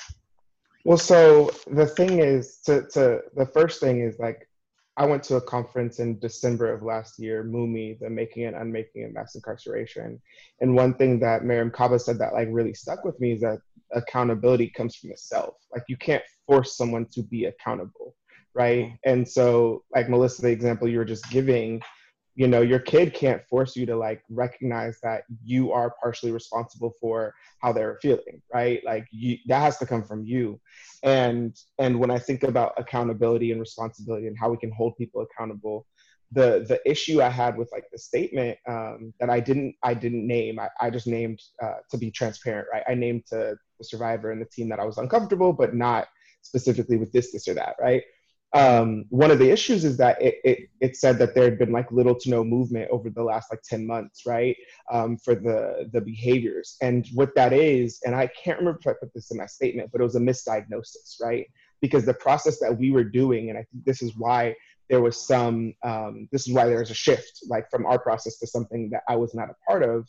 Well, so the thing is, to, to the first thing is like, I went to a conference in December of last year, MUMI, the Making and Unmaking of Mass Incarceration. And one thing that Mariame Kaba said that like really stuck with me is that accountability comes from the self. Like you can't force someone to be accountable, right? And so, like Melissa, the example you were just giving, you know your kid can't force you to like recognize that you are partially responsible for how they're feeling right? Like you, that has to come from you. And and when i think about accountability and responsibility and how we can hold people accountable the the issue i had with like the statement um, that i didn't i didn't name i, I just named uh, to be transparent right? I named to the survivor and the team that i was uncomfortable but not specifically with this this or that right um, one of the issues is that it, it, it, said that there had been like little to no movement over the last like 10 months right um, for the the behaviors. And what that is and i can't remember if i put this in my statement but it was a misdiagnosis right because the process that we were doing and i think this is why there was some um, this is why there's a shift like from our process to something that i was not a part of.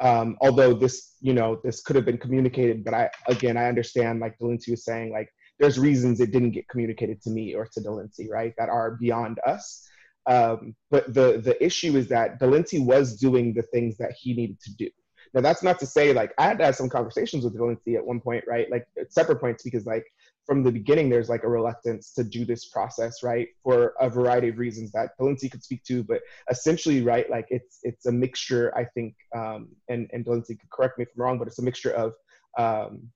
Um, although this you know this could have been communicated but i again i understand like Delency was saying like there's reasons it didn't get communicated to me or to Delency, right, that are beyond us. Um, but the the issue is that Delency was doing the things that he needed to do. Now that's not to say like I had to have some conversations with Delency at one point, right? Like separate points because like from the beginning there's like a reluctance to do this process, right? For a variety of reasons that Delency could speak to, but essentially, right, like it's it's a mixture, I think, um, and and Delency could correct me if I'm wrong, but it's a mixture of um,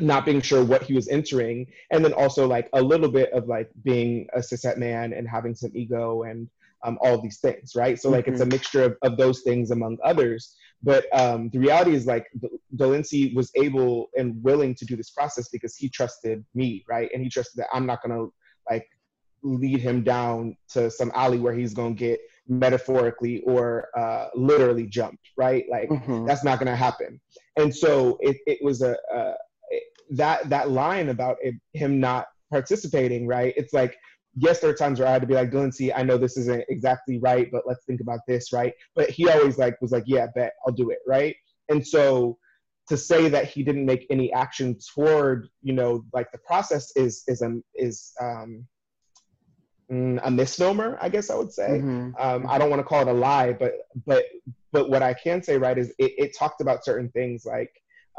not being sure what he was entering and then also like a little bit of like being a cishet man and having some ego and um, all these things right so like mm-hmm. it's a mm-hmm. mixture of, of those things among others but um, the reality is like Delency was able and willing to do this process because he trusted me right and he trusted that i'm not to like lead him down to some alley where he's to get metaphorically or uh, literally jumped right like mm-hmm. that's not to happen and so it, it was a, a that that line about it, him not participating, right? It's like yes, there are times where I had to be like, Delency, I know this isn't exactly right, but let's think about this, right? But he always like was like, yeah, bet I'll do it, right? And so to say that he didn't make any action toward, you know, like the process is is a is um mm, a misnomer, I guess I would say. Mm-hmm. Um, I don't want to call it a lie, but but but what I can say, right, is it, it talked about certain things like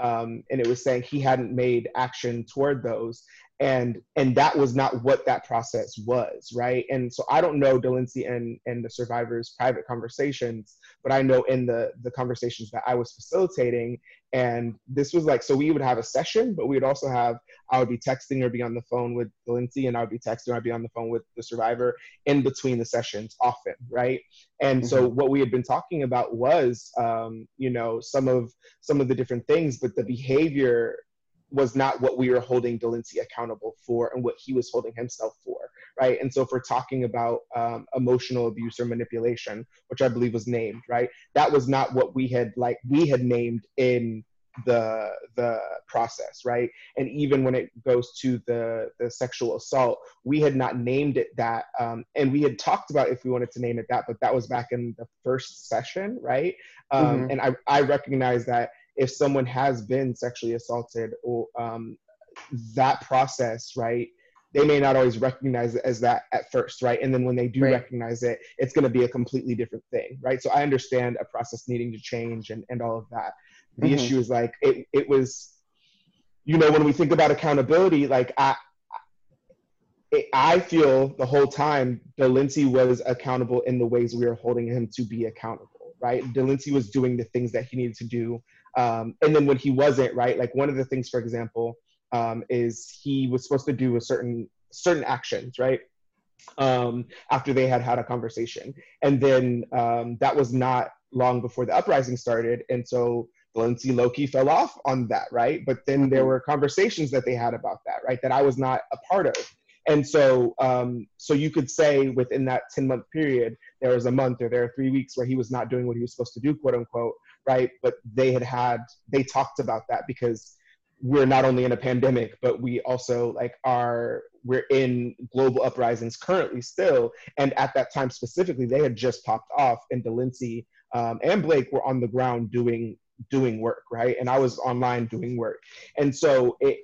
um, and it was saying he hadn't made action toward those. And and that was not what that process was right? And so i don't know Delency and and the survivors private conversations but i know in the the conversations that i was facilitating and this was like so we would have a session but we would also have i would be texting or be on the phone with Delency and i would be texting or i'd be on the phone with the survivor in between the sessions often right and mm-hmm. so what we had been talking about was um, you know some of some of the different things but the behavior was not what we were holding Delency accountable for and what he was holding himself for, right? And so if we're talking about um, emotional abuse or manipulation, which I believe was named, right? That was not what we had like we had named in the the process right and even when it goes to the the sexual assault we had not named it that um, and we had talked about if we wanted to name it that but that was back in the first session right um, mm-hmm. and i i recognize that if someone has been sexually assaulted or um, that process right they may not always recognize it as that at first, right? And then when they do right. recognize it, it's going to be a completely different thing, right? So I understand a process needing to change and, and all of that. The mm-hmm. issue is like it, it was, you know, when we think about accountability, like I, I feel the whole time Delency was accountable in the ways we were holding him to be accountable, right? Delency was doing the things that he needed to do. Um, and then when he wasn't, right? Like one of the things, for example, um, is he was supposed to do a certain certain actions, right? Um, after they had had a conversation, and then um, that was not long before the uprising started, and so Delency Loki fell off on that, right? But then there mm-hmm. were conversations that they had about that, right? That I was not a part of. And so, um, so you could say within that 10 month period, there was a month or there are three weeks where he was not doing what he was supposed to do, quote unquote, right? But they had had, they talked about that because we're not only in a pandemic, but we also like are, we're in global uprisings currently still. And at that time specifically, they had just popped off and Delency um, and Blake were on the ground doing doing work, right? And I was online doing work. And so it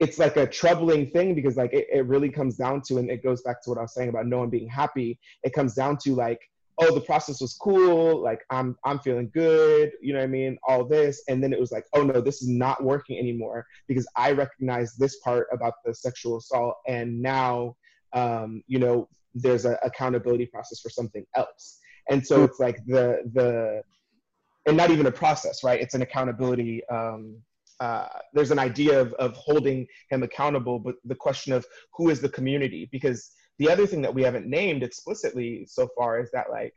it's like a troubling thing because like it, it really comes down to and it goes back to what I was saying about no one being happy. It comes down to like, oh, the process was cool, like I'm I'm feeling good, you know what I mean? All this. And then it was like, oh no, this is not working anymore because I recognize this part about the sexual assault and now um, you know, there's an accountability process for something else. And so it's like the the and not even a process, right? It's an accountability. Um, uh, there's an idea of, of holding him accountable, but the question of who is the community? Because the other thing that we haven't named explicitly so far is that like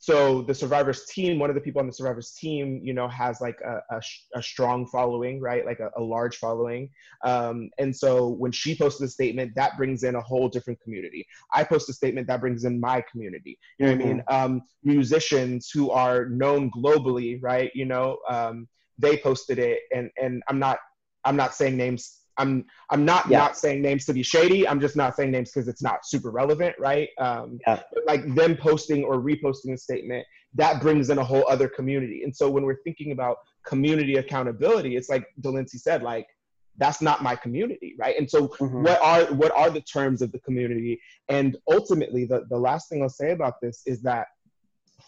so the survivors team one of the people on the survivors team you know has like a, a, a strong following right? Like a, a large following. Um, and so when she posted a statement that brings in a whole different community. I post a statement that brings in my community. You know mm-hmm. what i mean? Mm-hmm. um, musicians who are known globally right? You know um, they posted it and and i'm not i'm not saying names I'm I'm not yeah. not saying names to be shady. I'm just not saying names because it's not super relevant, right? Um, yeah. Like them posting or reposting a statement that brings in a whole other community. And so when we're thinking about community accountability, it's like Delency said, like that's not my community, right? And so mm-hmm. what are what are the terms of the community? And ultimately, the the last thing I'll say about this is that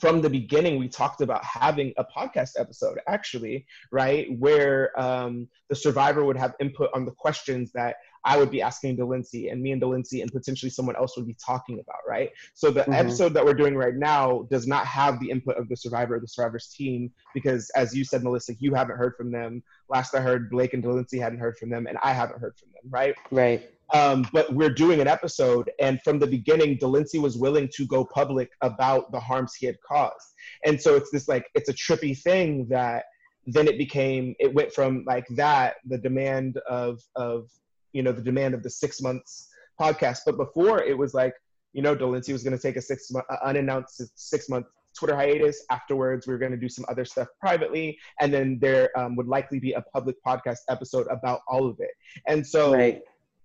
from the beginning, we talked about having a podcast episode, actually, right? Where um, the survivor would have input on the questions that I would be asking Delency, and me and Delency, and potentially someone else would be talking about, right? So the mm-hmm. episode that we're doing right now does not have the input of the survivor or the survivor's team because, as you said, Melissa, you haven't heard from them. Last I heard, Blake and Delency hadn't heard from them, and I haven't heard from them, right?
Right.
Um, but we're doing an episode, and from the beginning, Delency was willing to go public about the harms he had caused. And so it's this like it's a trippy thing that then it became it went from like that the demand of of you know the demand of the six months podcast, but before it was like you know Delency was going to take a six month uh, unannounced six month Twitter hiatus. Afterwards, we are going to do some other stuff privately, and then there um, would likely be a public podcast episode about all of it. And so right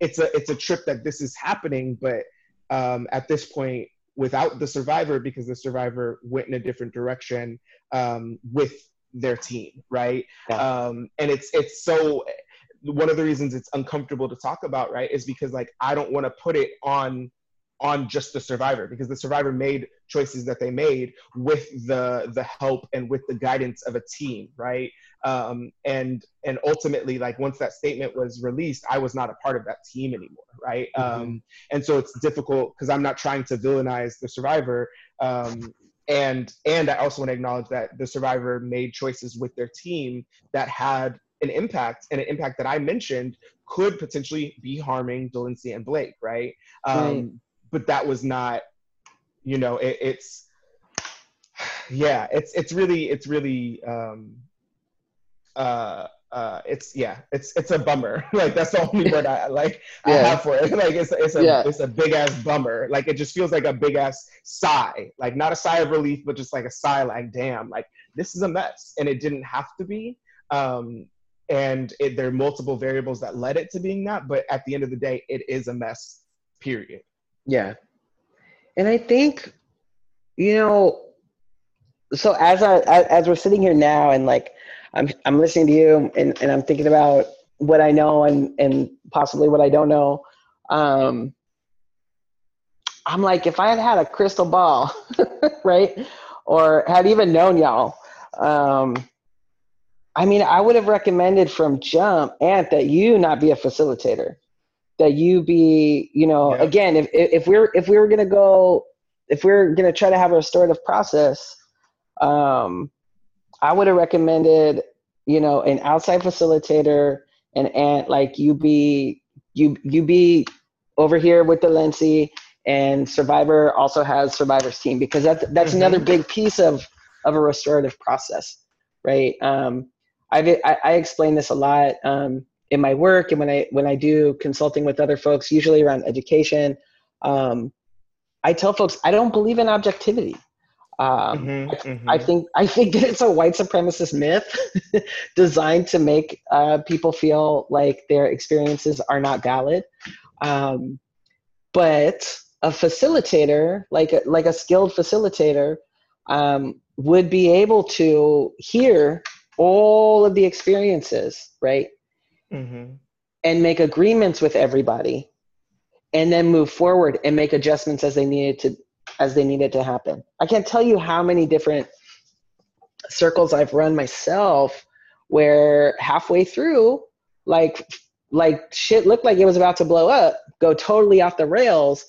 it's a it's a trip that this is happening, but um, at this point, without the survivor, because the survivor went in a different direction um, with their team, right? Yeah. Um, and it's it's so one of the reasons it's uncomfortable to talk about, right, is because like I don't want to put it on on just the survivor because the survivor made choices that they made with the the help and with the guidance of a team right um, and and ultimately like once that statement was released i was not a part of that team anymore right mm-hmm. um, and so it's difficult because i'm not trying to villainize the survivor um, and and i also want to acknowledge that the survivor made choices with their team that had an impact and an impact that i mentioned could potentially be harming Delency and Blake, right? Um, right but that was not, you know, it, it's, yeah, it's it's really it's really um, uh, uh, it's yeah, it's it's a bummer. like that's the only word I like I have for it. like it's it's a
Yeah.
it's a big ass bummer. Like it just feels like a big ass sigh. Like not a sigh of relief, but just like a sigh. Like damn, like this is a mess, and it didn't have to be. Um, and it, there are multiple variables that led it to being that, but at the end of the day, it is a mess. Period.
Yeah. And I think, you know, so as I as we're sitting here now and like I'm I'm listening to you and, and I'm thinking about what I know and and possibly what I don't know. Um I'm like if I had had a crystal ball, right? Or had even known y'all, um I mean, I would have recommended from jump, Ant, that you not be a facilitator that you be you know
Yeah.
again if, if we're if we were gonna go if we are gonna try to have a restorative process um i would have recommended you know an outside facilitator and and like you be you you be over here with Delency and survivor also has survivor's team because that's that's
Mhm.
another big piece of of a restorative process right um I've, I, I explain this a lot um, in my work and when I when I do consulting with other folks, usually around education. Um, I tell folks I don't believe in objectivity. Um,
Mhm,
I
mhm.
think I think that it's a white supremacist myth designed to make uh, people feel like their experiences are not valid. Um, but a facilitator, like a, like a skilled facilitator, um, would be able to hear all of the experiences, right,
Mhm.
and make agreements with everybody, and then move forward and make adjustments as they needed to as they needed to happen. I can't tell you how many different circles I've run myself where halfway through, like like shit looked like it was about to blow up, go totally off the rails.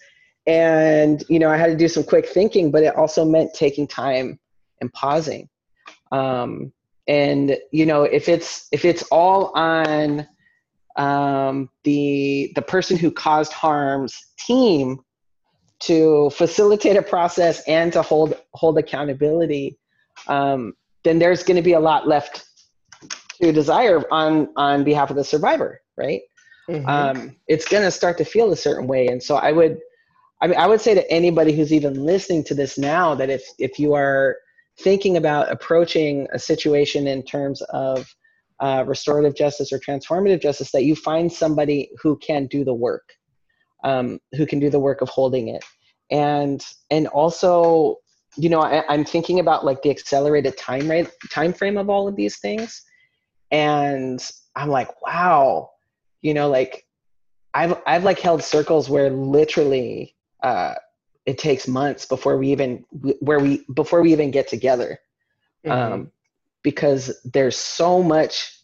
And you know, I had to do some quick thinking, but it also meant taking time and pausing. Um, and you know, if it's if it's all on um, the the person who caused harm's team to facilitate a process and to hold hold accountability, um, then there's going to be a lot left to desire on on behalf of the survivor, right?
Mhm.
Um, it's going to start to feel a certain way, and so I would, I mean, I would say to anybody who's even listening to this now that if if you are thinking about approaching a situation in terms of uh, restorative justice or transformative justice, that you find somebody who can do the work, um, who can do the work of holding it, and and also, you know, I, I'm thinking about like the accelerated time rate time frame of all of these things, and I'm like, wow, you know, like I've I've like held circles where literally uh, it takes months before we even where we before we even get together
Mhm.
um, because there's so much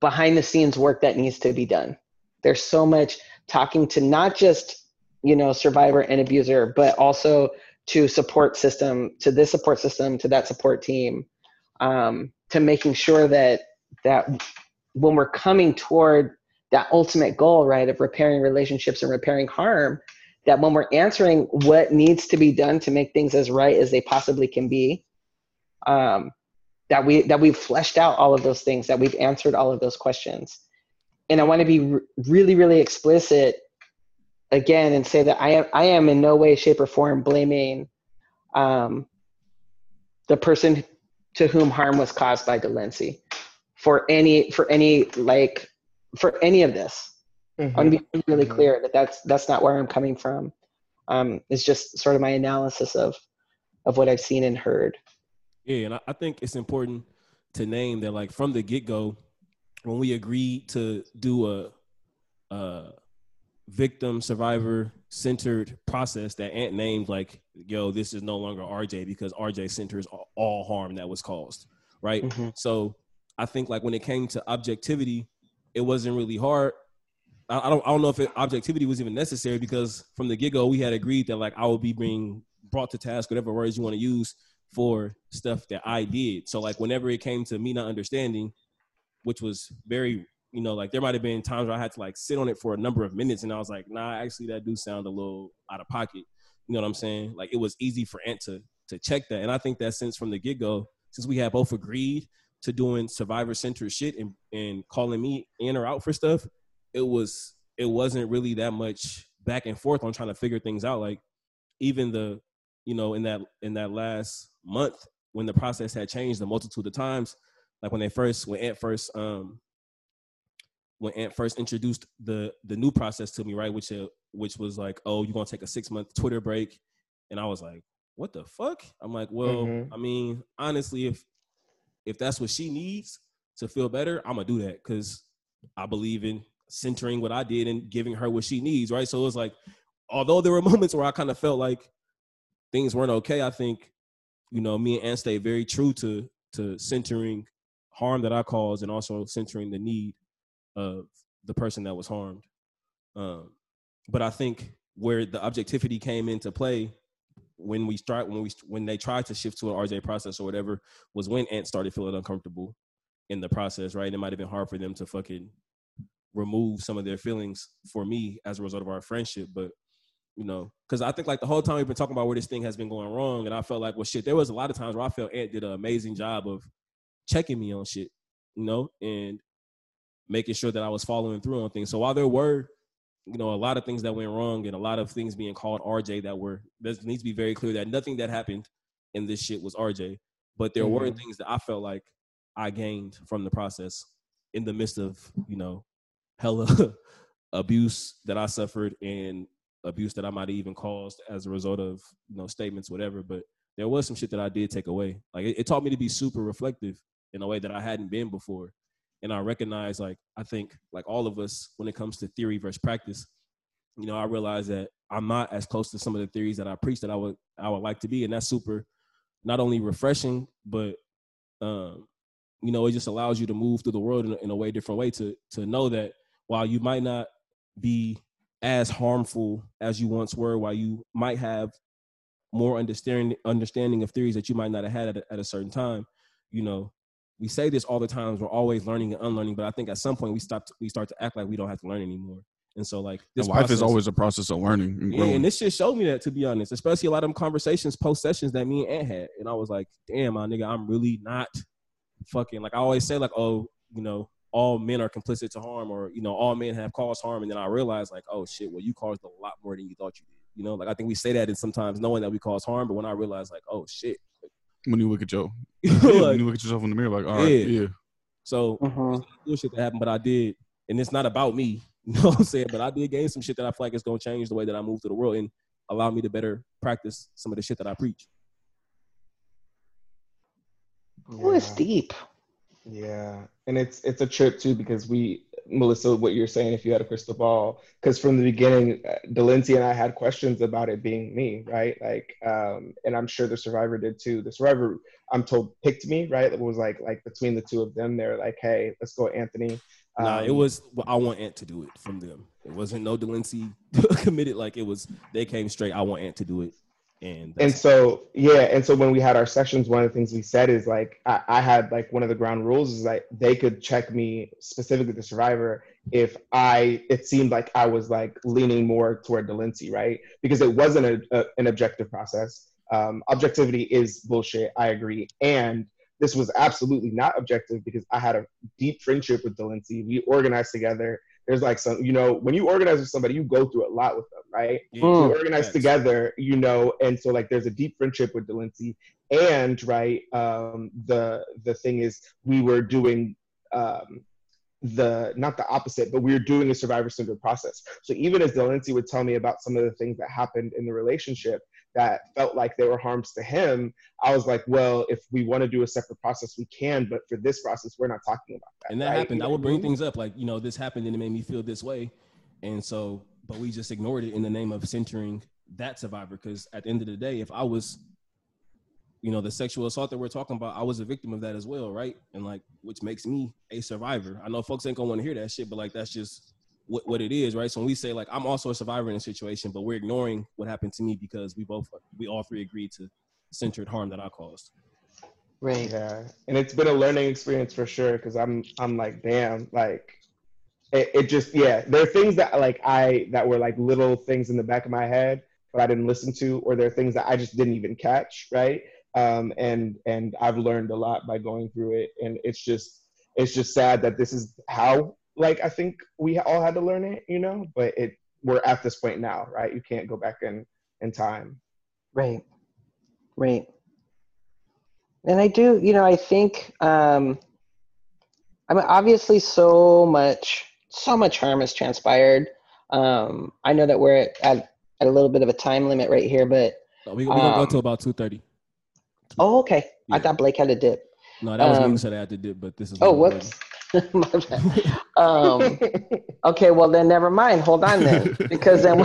behind the scenes work that needs to be done. There's so much talking to not just you know survivor and abuser, but also to support system, to this support system, to that support team, um, to making sure that that when we're coming toward that ultimate goal, right, of repairing relationships and repairing harm, that when we're answering what needs to be done to make things as right as they possibly can be, um, that we that we've fleshed out all of those things, that we've answered all of those questions, and I want to be re- really, really explicit again and say that I am I am in no way, shape, or form blaming um, the person to whom harm was caused by Delency for any for any like for any of this. I want to be really
Mhm.
clear that that's that's not where I'm coming from. Um, it's just sort of my analysis of of what I've seen and heard.
Yeah, and I, I think it's important to name that, like from the get go, when we agreed to do a, a victim survivor centered process, that Ant named like, "Yo, this is no longer RJ because RJ centers all- harm that was caused." Right.
Mhm.
So I think like when it came to objectivity, it wasn't really hard. I, I don't I don't know if it, objectivity was even necessary because from the get go we had agreed that like I would be being brought to task, whatever words you want to use, for stuff that I did. So like whenever it came to me not understanding, which was very you know like there might have been times where I had to like sit on it for a number of minutes, and I was like, nah, actually that do sound a little out of pocket. You know what I'm saying? Like it was easy for Ant to to check that, and I think that since from the get go, since we had both agreed to doing survivor centered shit and, and calling me in or out for stuff, it was it wasn't really that much back and forth on trying to figure things out. Like even the, you know, in that in that last month when the process had changed a multitude of times, like when they first when Ant first um when Ant first introduced the the new process to me, right, which uh, which was like, oh, you're gonna take a six month Twitter break, and I was like, what the fuck? I'm like, well,
Mhm.
I mean, honestly, if if that's what she needs to feel better, I'm gonna do that because I believe in centering what I did and giving her what she needs, right? So it was like, although there were moments where I kind of felt like things weren't okay, I think, you know, me and Ant stayed very true to to centering harm that I caused and also centering the need of the person that was harmed. Um, but I think where the objectivity came into play when we start when we when they tried to shift to an RJ process or whatever was when Ant started feeling uncomfortable in the process, right? It might have been hard for them to fucking remove some of their feelings for me as a result of our friendship, but you know, because I think like the whole time we've been talking about where this thing has been going wrong, and I felt like, well, shit, there was a lot of times where I felt Ant did an amazing job of checking me on shit, you know, and making sure that I was following through on things. So while there were, you know, a lot of things that went wrong and a lot of things being called RJ that were, there needs to be very clear that nothing that happened in this shit was RJ, but there were
Mhm.
things that I felt like I gained from the process in the midst of, you know, hella abuse that I suffered and abuse that I might have even caused as a result of you know statements, whatever. But there was some shit that I did take away. Like it, it taught me to be super reflective in a way that I hadn't been before. And I recognize, like I think, like all of us, when it comes to theory versus practice, you know, I realize that I'm not as close to some of the theories that I preach that I would I would like to be, and that's super, not only refreshing, but um, you know, it just allows you to move through the world in a, in a way different way to to know that while you might not be as harmful as you once were, while you might have more understanding understanding of theories that you might not have had at a, at a certain time, you know, we say this all the times. We're always learning and unlearning, but I think at some point we stop. We start to act like we don't have to learn anymore. And so, like
And
this
life is always a process of learning and
yeah, and this shit showed me that to be honest, especially a lot of them conversations post sessions that me and Ant had, and I was like, damn, my nigga, I'm really not fucking like I always say like, oh, you know, all men are complicit to harm, or you know, all men have caused harm, and then I realized like, oh shit, well, you caused a lot more than you thought you did. You know, like I think we say that and sometimes knowing that we cause harm, but when I realized like, oh shit,
when you look at your
Like,
when you look at yourself in the mirror, like, all right,
Yeah.
yeah,
so
Mhm.
shit that happened, but I did, and it's not about me. You know what I'm saying? But I did gain some shit that I feel like is gonna change the way that I move through the world and allow me to better practice some of the shit that I preach.
It's
Yeah.
deep.
Yeah, and it's it's a trip too because we, Melissa, what you're saying, if you had a crystal ball, because from the beginning, uh, Delency and I had questions about it being me, right? Like, um, and I'm sure the survivor did too. The survivor, I'm told, picked me, right? It was like like between the two of them, they're like, hey, let's go, Anthony.
Nah, it
Um,
was. Well, I want Ant to do it from them. It wasn't no Delency committed. Like it was. They came straight. I want Ant to do it, and
and so yeah and so when we had our sessions one of the things we said is like I, I had like one of the ground rules is like they could check me specifically the survivor if i it seemed like i was like leaning more toward Delency, right? Because it wasn't a, a, an objective process. Um, objectivity is bullshit i agree. And this was absolutely not objective because i had a deep friendship with Delency. we organized together there's like some you know when you organize with somebody you go through a lot with them right
yeah,
Mm.
we organized
facts.
together, you know, and so like there's a deep friendship with Delency. And right, um, the the thing is we were doing um the not the opposite, but we were doing a survivor centered process. So even as Delency would tell me about some of the things that happened in the relationship that felt like they were harms to him, I was like, well, if we want to do a separate process, we can, but for this process, we're not talking about that.
and that
right?
happened.
You
I would bring things up like you know this happened and it made me feel this way, and so but we just ignored it in the name of centering that survivor because at the end of the day, if I was, you know, the sexual assault that we're talking about, I was a victim of that as well, right? And like which makes me a survivor. I know folks ain't gonna want to hear that shit, but like that's just what, what it is, right? So when we say like I'm also a survivor in a situation, but we're ignoring what happened to me because we both we all three agreed to centered harm that I caused.
Right.
Yeah, and it's been a learning experience for sure because I'm I'm like damn like it, it just yeah there are things that like I that were like little things in the back of my head but I didn't listen to or there are things that I just didn't even catch right um, and and I've learned a lot by going through it. And it's just it's just sad that this is how like I think we all had to learn it, you know. But it we're at this point now, right? You can't go back in in time.
Right. Right. And I do, you know, I think um I mean obviously so much so much harm has transpired. Um I know that we're at, at, at a little bit of a time limit right here, but
No, we, we're gonna go
Um,
to about two thirty.
oh okay. I thought Blake had a dip.
No, that was me
um,
who said I had to dip, but this is
Oh
what
whoops. My bad. um okay, well then never mind. Hold on then. Because then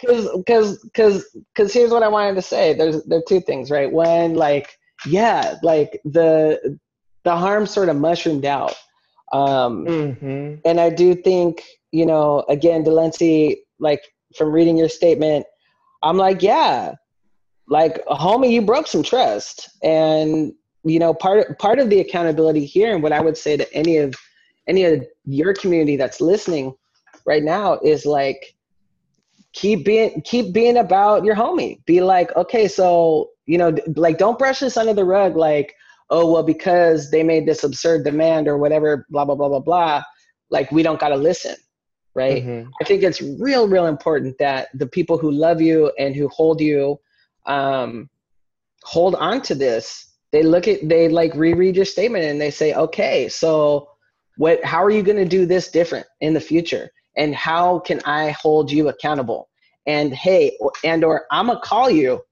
because because because because here's what I wanted to say. There's there are two things, right? When like yeah, like the the harm sort of mushroomed out, um,
hmm
and I do think you know again, Delency, like from reading your statement, I'm like yeah, like homie, you broke some trust, and you know part part of the accountability here, and what I would say to any of any of your community that's listening right now is like keep being keep being about your homie be like okay so you know like don't brush this under the rug like oh well because they made this absurd demand or whatever blah blah blah blah blah like we don't got to listen right
Mhm.
i think it's real real important that the people who love you and who hold you um hold on to this they look at they like reread your statement and they say okay so what how are you going to do this different in the future? And how can i hold you accountable? And hey and or i'm gonna call you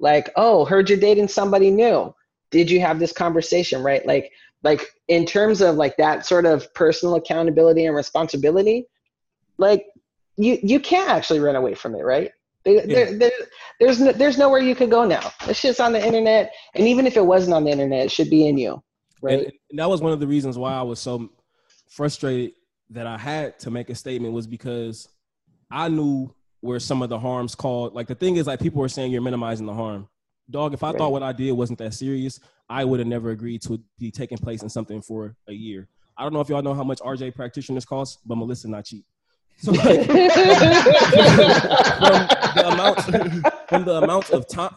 like oh heard you're dating somebody new. Did you have this conversation right? Like like in terms of like that sort of personal accountability and responsibility like you you can't actually run away from it right there, there, there, there's no, there's nowhere you could go now it's just on the internet and even if it wasn't on the internet it should be in you right
And, and that was one of the reasons why I was so frustrated that I had to make a statement was because I knew where some of the harms called. Like the thing is, like people were saying you're minimizing the harm. Dog, if I
Right.
thought what I did wasn't that serious, I would have never agreed to be taking place in something for a year. I don't know if y'all know how much RJ practitioners cost, but Melissa not cheap. So like, from the amount from the amount of time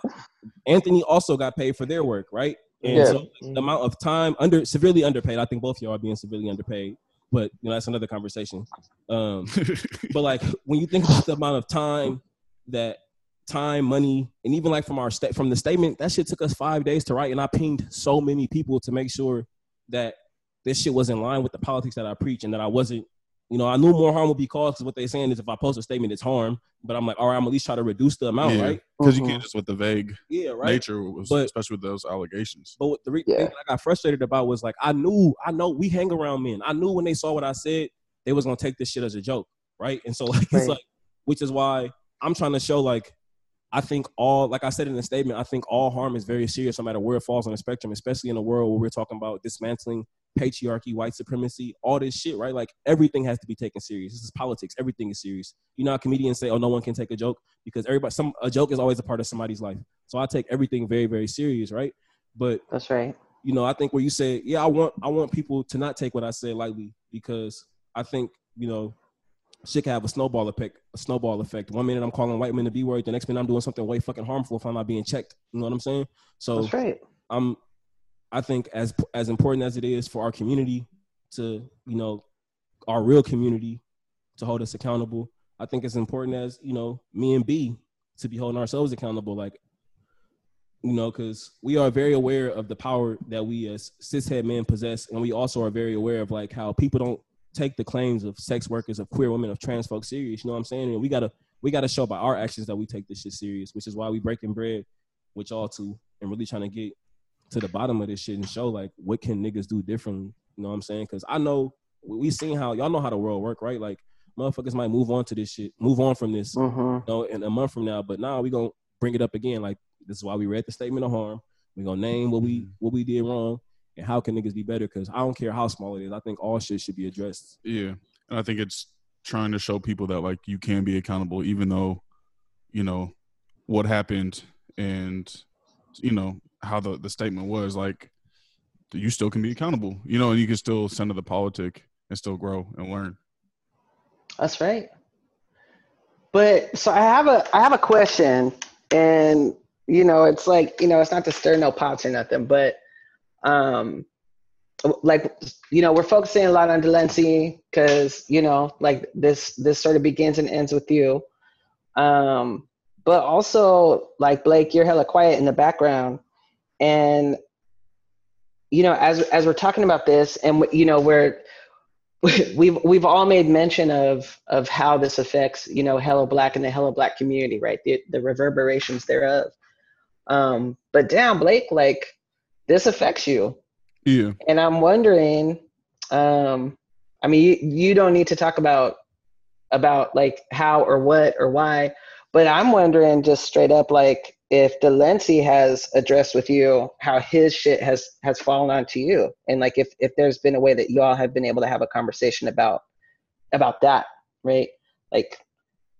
Anthony also got paid for their work, right? And
Yeah.
so the amount of time under severely underpaid. I think both of y'all are being severely underpaid, but you know that's another conversation. Um, but like when you think about the amount of time that time, money, and even like from our state from the statement, that shit took us five days to write, and I pinged so many people to make sure that this shit was in line with the politics that I preach, and that I wasn't. You know, I knew more harm would be caused because what they're saying is if I post a statement, it's harm. But I'm like, all right, I'm at least try to reduce the amount,
Yeah.
right?
Because you
Mhm.
can't just with the vague
Yeah, right.
nature, was,
But-
especially with those allegations.
But what the re-
Yeah.
thing that I got frustrated about was like I knew, I know we hang around men. I knew when they saw what I said, they was gonna take this shit as a joke, right? And so like
Right.
it's like, which is why I'm trying to show like, I think all, like I said in the statement, I think all harm is very serious, no matter where it falls on the spectrum, especially in a world where we're talking about dismantling patriarchy, white supremacy, all this shit, right? Like everything has to be taken serious. This is politics. Everything is serious. You know how comedians say, "Oh, no one can take a joke," because everybody, some a joke is always a part of somebody's life. So I take everything very, very serious, right? But
that's right
you know, I think where you said, yeah, I want I want people to not take what I say lightly because I think, you know, shit can have a snowball effect, a snowball effect. One minute I'm calling white men the B word, the next minute I'm doing something way fucking harmful if I'm not being checked. You know what I'm saying? So
that's right
I'm I think as as important as it is for our community to, you know, our real community to hold us accountable, I think it's important as, you know, me and B to be holding ourselves accountable. Like you know, because we are very aware of the power that we as cishet men possess, and we also are very aware of like how people don't take the claims of sex workers, of queer women, of trans folks serious. You know what I'm saying? And we gotta we gotta show by our actions that we take this shit serious, which is why we breaking bread with y'all too, and really trying to get to the bottom of this shit and show like what can niggas do differently. You know what I'm saying? Because I know we seen how y'all know how the world work, right? Like motherfuckers might move on to this shit, move on from this,
hmm
you know, in a month from now. But now we gonna bring it up again. Like this is why we read the statement of harm. We gonna name what we what we did wrong and how can niggas be better. Because I don't care how small it is. I think all shit should be addressed.
Yeah, and I think it's trying to show people that like you can be accountable, even though you know what happened and you know how the the statement was. Like you still can be accountable, you know, and you can still center the politic and still grow and learn.
That's right. But so I have a I have a question and you know, it's like you know, it's not to stir no pots or nothing, but um, like you know, we're focusing a lot on Delency because you know, like this this sort of begins and ends with you. Um, but also like Blake, you're hella quiet in the background, and you know, as as we're talking about this, and you know, we're we've we've all made mention of of how this affects you know Hella Black and the Hella Black community right? The, the reverberations thereof. Um but damn blake like this affects you.
Yeah.
and i'm wondering um i mean you, you don't need to talk about about like how or what or why but i'm wondering just straight up like if Delency has addressed with you how his shit has has fallen onto you. And like if if there's been a way that y'all have been able to have a conversation about about that right? Like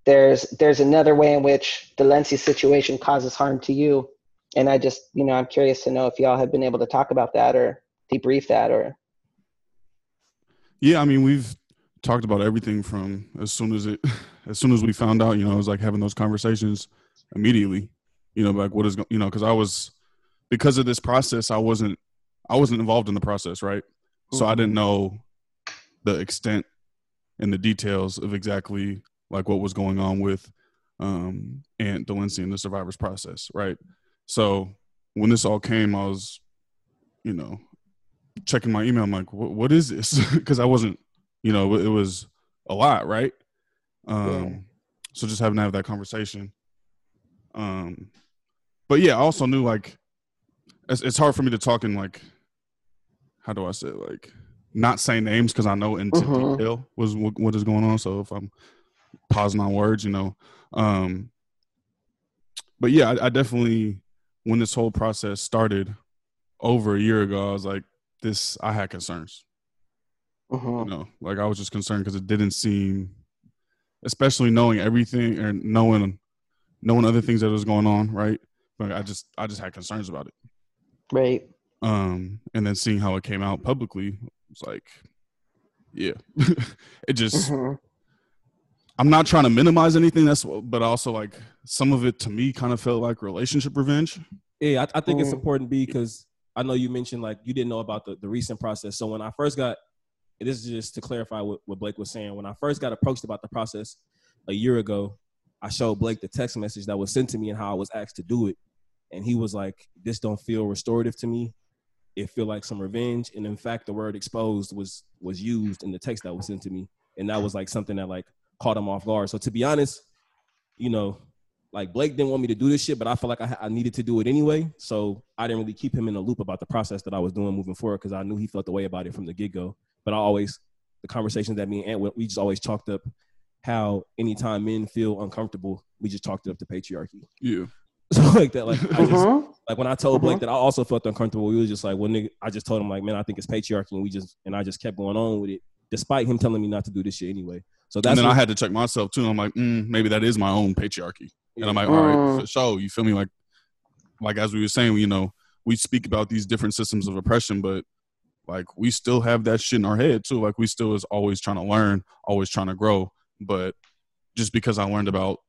there's there's another way in which Delency's situation causes harm to you and i just you know i'm curious to know if y'all have been able to talk about that or debrief that or
Yeah, I mean, we've talked about everything from as soon as it, as soon as we found out, you know, it was like having those conversations immediately, you know, like what is, you know, because I was, because of this process, I wasn't, I wasn't involved in the process, right? So I didn't know the extent and the details of exactly like what was going on with um, Ant Delency and the survivors process, right? So when this all came, I was, you know, checking my email. I'm like, what, what is this? Because I wasn't, you know, it was a lot, right? Um,
Yeah.
So just having to have that conversation. Um, but yeah, I also knew like it's, it's hard for me to talk in like, how do I say it? like not say names because I know into
Mhm.
detail was what, what is going on. So if I'm pausing on words, you know, um, but yeah, I, I definitely when this whole process started over a year ago, I was like, this I had concerns.
Mhm.
You know, like I was just concerned because it didn't seem, especially knowing everything and knowing knowing other things that was going on, right? But I just I just had concerns about it.
right
Um, and then seeing how it came out publicly, it's like, yeah, it just.
Mhm.
I'm not trying to minimize anything. That's but also like some of it to me kind of felt like relationship revenge.
Yeah, I, I think it's
Mm.
important because I know you mentioned like you didn't know about the, the recent process. So when I first got, this is just to clarify what, what Blake was saying. When I first got approached about the process a year ago, I showed Blake the text message that was sent to me and how I was asked to do it, and he was like, "This don't feel restorative to me. It feel like some revenge." And in fact, the word "exposed" was was used in the text that was sent to me, and that was like something that like caught him off guard. So to be honest, you know, like Blake didn't want me to do this shit, but I felt like I, I needed to do it anyway. So I didn't really keep him in the loop about the process that I was doing moving forward because I knew he felt the way about it from the get go. But I always, the conversations that me and Ant, we just always chalked up how anytime men feel uncomfortable, we just chalked it up to patriarchy.
Yeah,
So like that, like I just
Mhm.
like when I told Blake
Mhm.
that I also felt uncomfortable, we was just like, well, nigga, I just told him like, man, I think it's patriarchy, and we just and I just kept going on with it, despite him telling me not to do this shit anyway. So that's
and then
what-
I had to check myself too. I'm like, mm, maybe that is my own patriarchy. And I'm like, all right,
Mm.
for sure. You feel me? Like, like as we were saying, you know, we speak about these different systems of oppression, but like we still have that shit in our head too. Like we still is always trying to learn, always trying to grow. But just because I learned about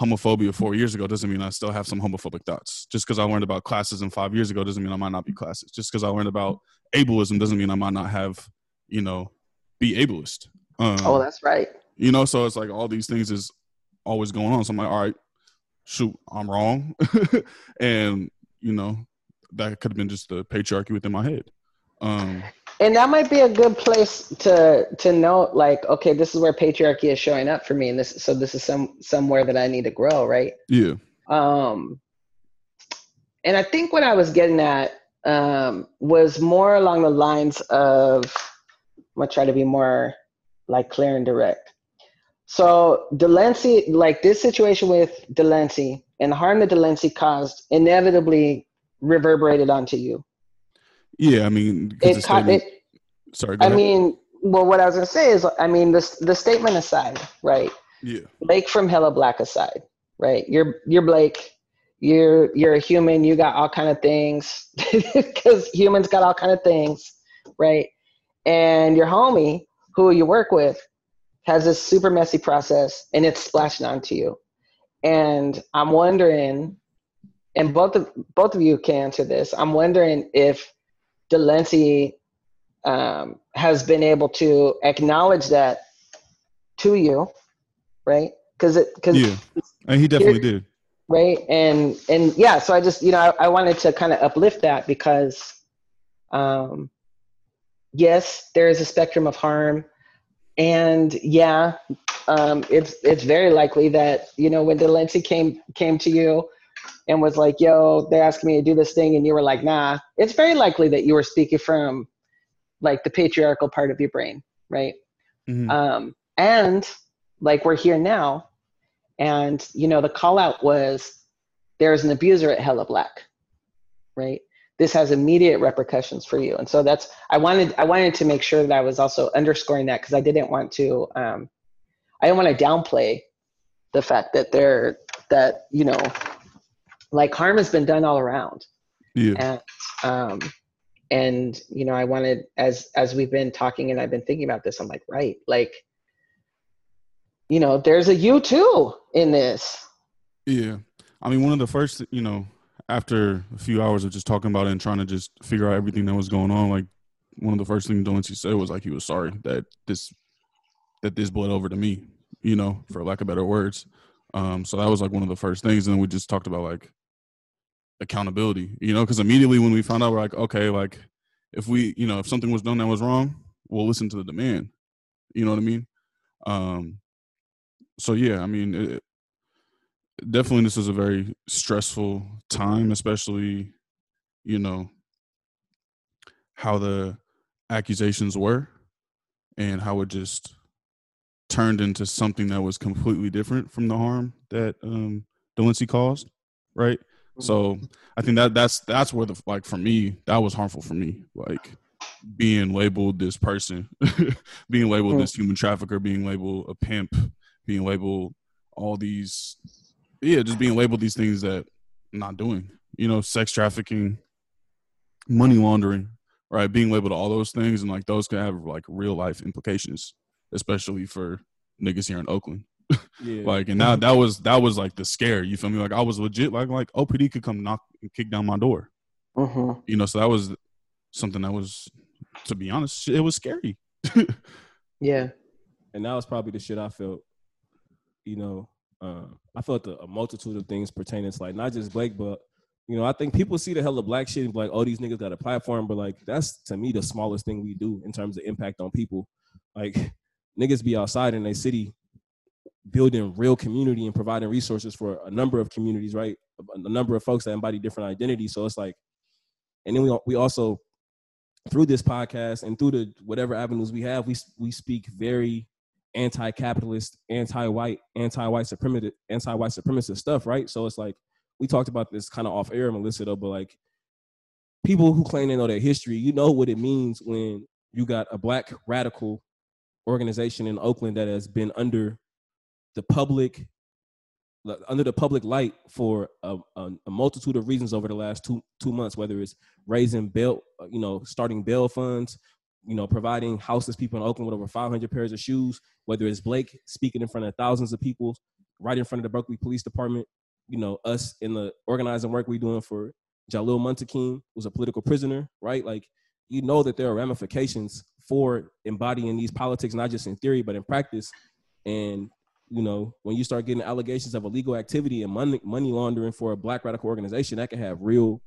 homophobia four years ago doesn't mean I still have some homophobic thoughts. Just because I learned about classism five years ago doesn't mean I might not be classist. Just because I learned about ableism doesn't mean I might not have, you know, be ableist. Um,
oh that's right.
you know so it's like all these things is always going on. So i'm like all right shoot i'm wrong. And you know that could have been just the patriarchy within my head. Um
and that might be a good place to to note like okay this is where patriarchy is showing up for me. And this so this is some somewhere that i need to grow right?
Yeah.
Um and i think what i was getting at um was more along the lines of gonna try to be more like clear and direct so delency like this situation with delency and the harm that delency caused inevitably reverberated onto you
yeah i mean the
it, ca-
statement-
it
sorry
I
ahead.
mean, well, what I was gonna say is, I mean, this the statement aside, right?
yeah
Blake from Hella Black aside, right? You're you're Blake. You're you're a human. You got all kind of things because humans got all kind of things, right? And your homie, who you work with, has this super messy process, and it's splashing onto you. And I'm wondering, and both of both of you can answer this. I'm wondering if Delency um, has been able to acknowledge that to you, right? Because it because
Yeah, and he definitely did.
right and and yeah so i just you know i, I wanted to kind of uplift that because um yes there is a spectrum of harm. And yeah um it's it's very likely that you know when delency came came to you and was like yo they're asking me to do this thing. And you were like nah it's very likely that you were speaking from like the patriarchal part of your brain right?
Mhm.
um, and like we're here now. And you know the call out was there's an abuser at hella black right this has immediate repercussions for you. And so that's i wanted i wanted to make sure that i was also underscoring that because i didn't want to um, i didn't want to downplay the fact that there that you know like harm has been done all around.
Yeah,
and um and you know i wanted as as we've been talking and i've been thinking about this i'm like right like you know there's a you too in this.
Yeah. I mean, one of the first, you know, after a few hours of just talking about it and trying to just figure out everything that was going on, like one of the first things Delency said was like he was sorry that this that this bled over to me, you know, for lack of better words. Um, so that was like one of the first things, and then we just talked about like accountability, you know, because immediately when we found out, we're like, okay, like if we, you know, if something was done that was wrong, we'll listen to the demand. You know what I mean? Um, so yeah, I mean, it, definitely this is a very stressful time, especially, you know, how the accusations were and how it just turned into something that was completely different from the harm that um caused, right? So I think that that's that's where the like for me that was harmful for me, like being labeled this person, being labeled
Mm.
this human trafficker, being labeled a pimp, being labeled all these, yeah, just being labeled these things that I'm not doing, you know, sex trafficking, money laundering, right? Being labeled all those things and like those can have like real life implications, especially for niggas here in Oakland.
Yeah.
Like, and that that was that was like the scare. You feel me? Like I was legit like like OPD could come knock and kick down my door.
mm-hmm.
You know, so that was something that was, to be honest, it was scary.
yeah
and that was probably the shit I felt. You know, uh, I felt a, a multitude of things pertaining to like not just Blake, but you know, I think people see the hella black shit and be like, oh, these niggas got a platform, but like that's to me the smallest thing we do in terms of impact on people. Like niggas be outside in their city building real community and providing resources for a number of communities, right? A, a number of folks that embody different identities. So it's like, and then we we also through this podcast and through the whatever avenues we have, we we speak very anti-capitalist, anti-white, anti-white supremacist, anti-white supremacist stuff, right? So it's like we talked about this kind of off air, Melissa, though, but like people who claim they know their history, you know what it means when you got a black radical organization in Oakland that has been under the public under the public light for a, a, a multitude of reasons over the last two two months, whether it's raising bail, you know, starting bail funds, you know, providing houseless people in Oakland with over 500 pairs of shoes, whether it's Blake speaking in front of thousands of people, right in front of the Berkeley Police Department, you know, us in the organizing work we're doing for Jalil Muntakim, who's a political prisoner, right? Like, you know that there are ramifications for embodying these politics, not just in theory, but in practice. And you know, when you start getting allegations of illegal activity and money money laundering for a black radical organization, that can have real,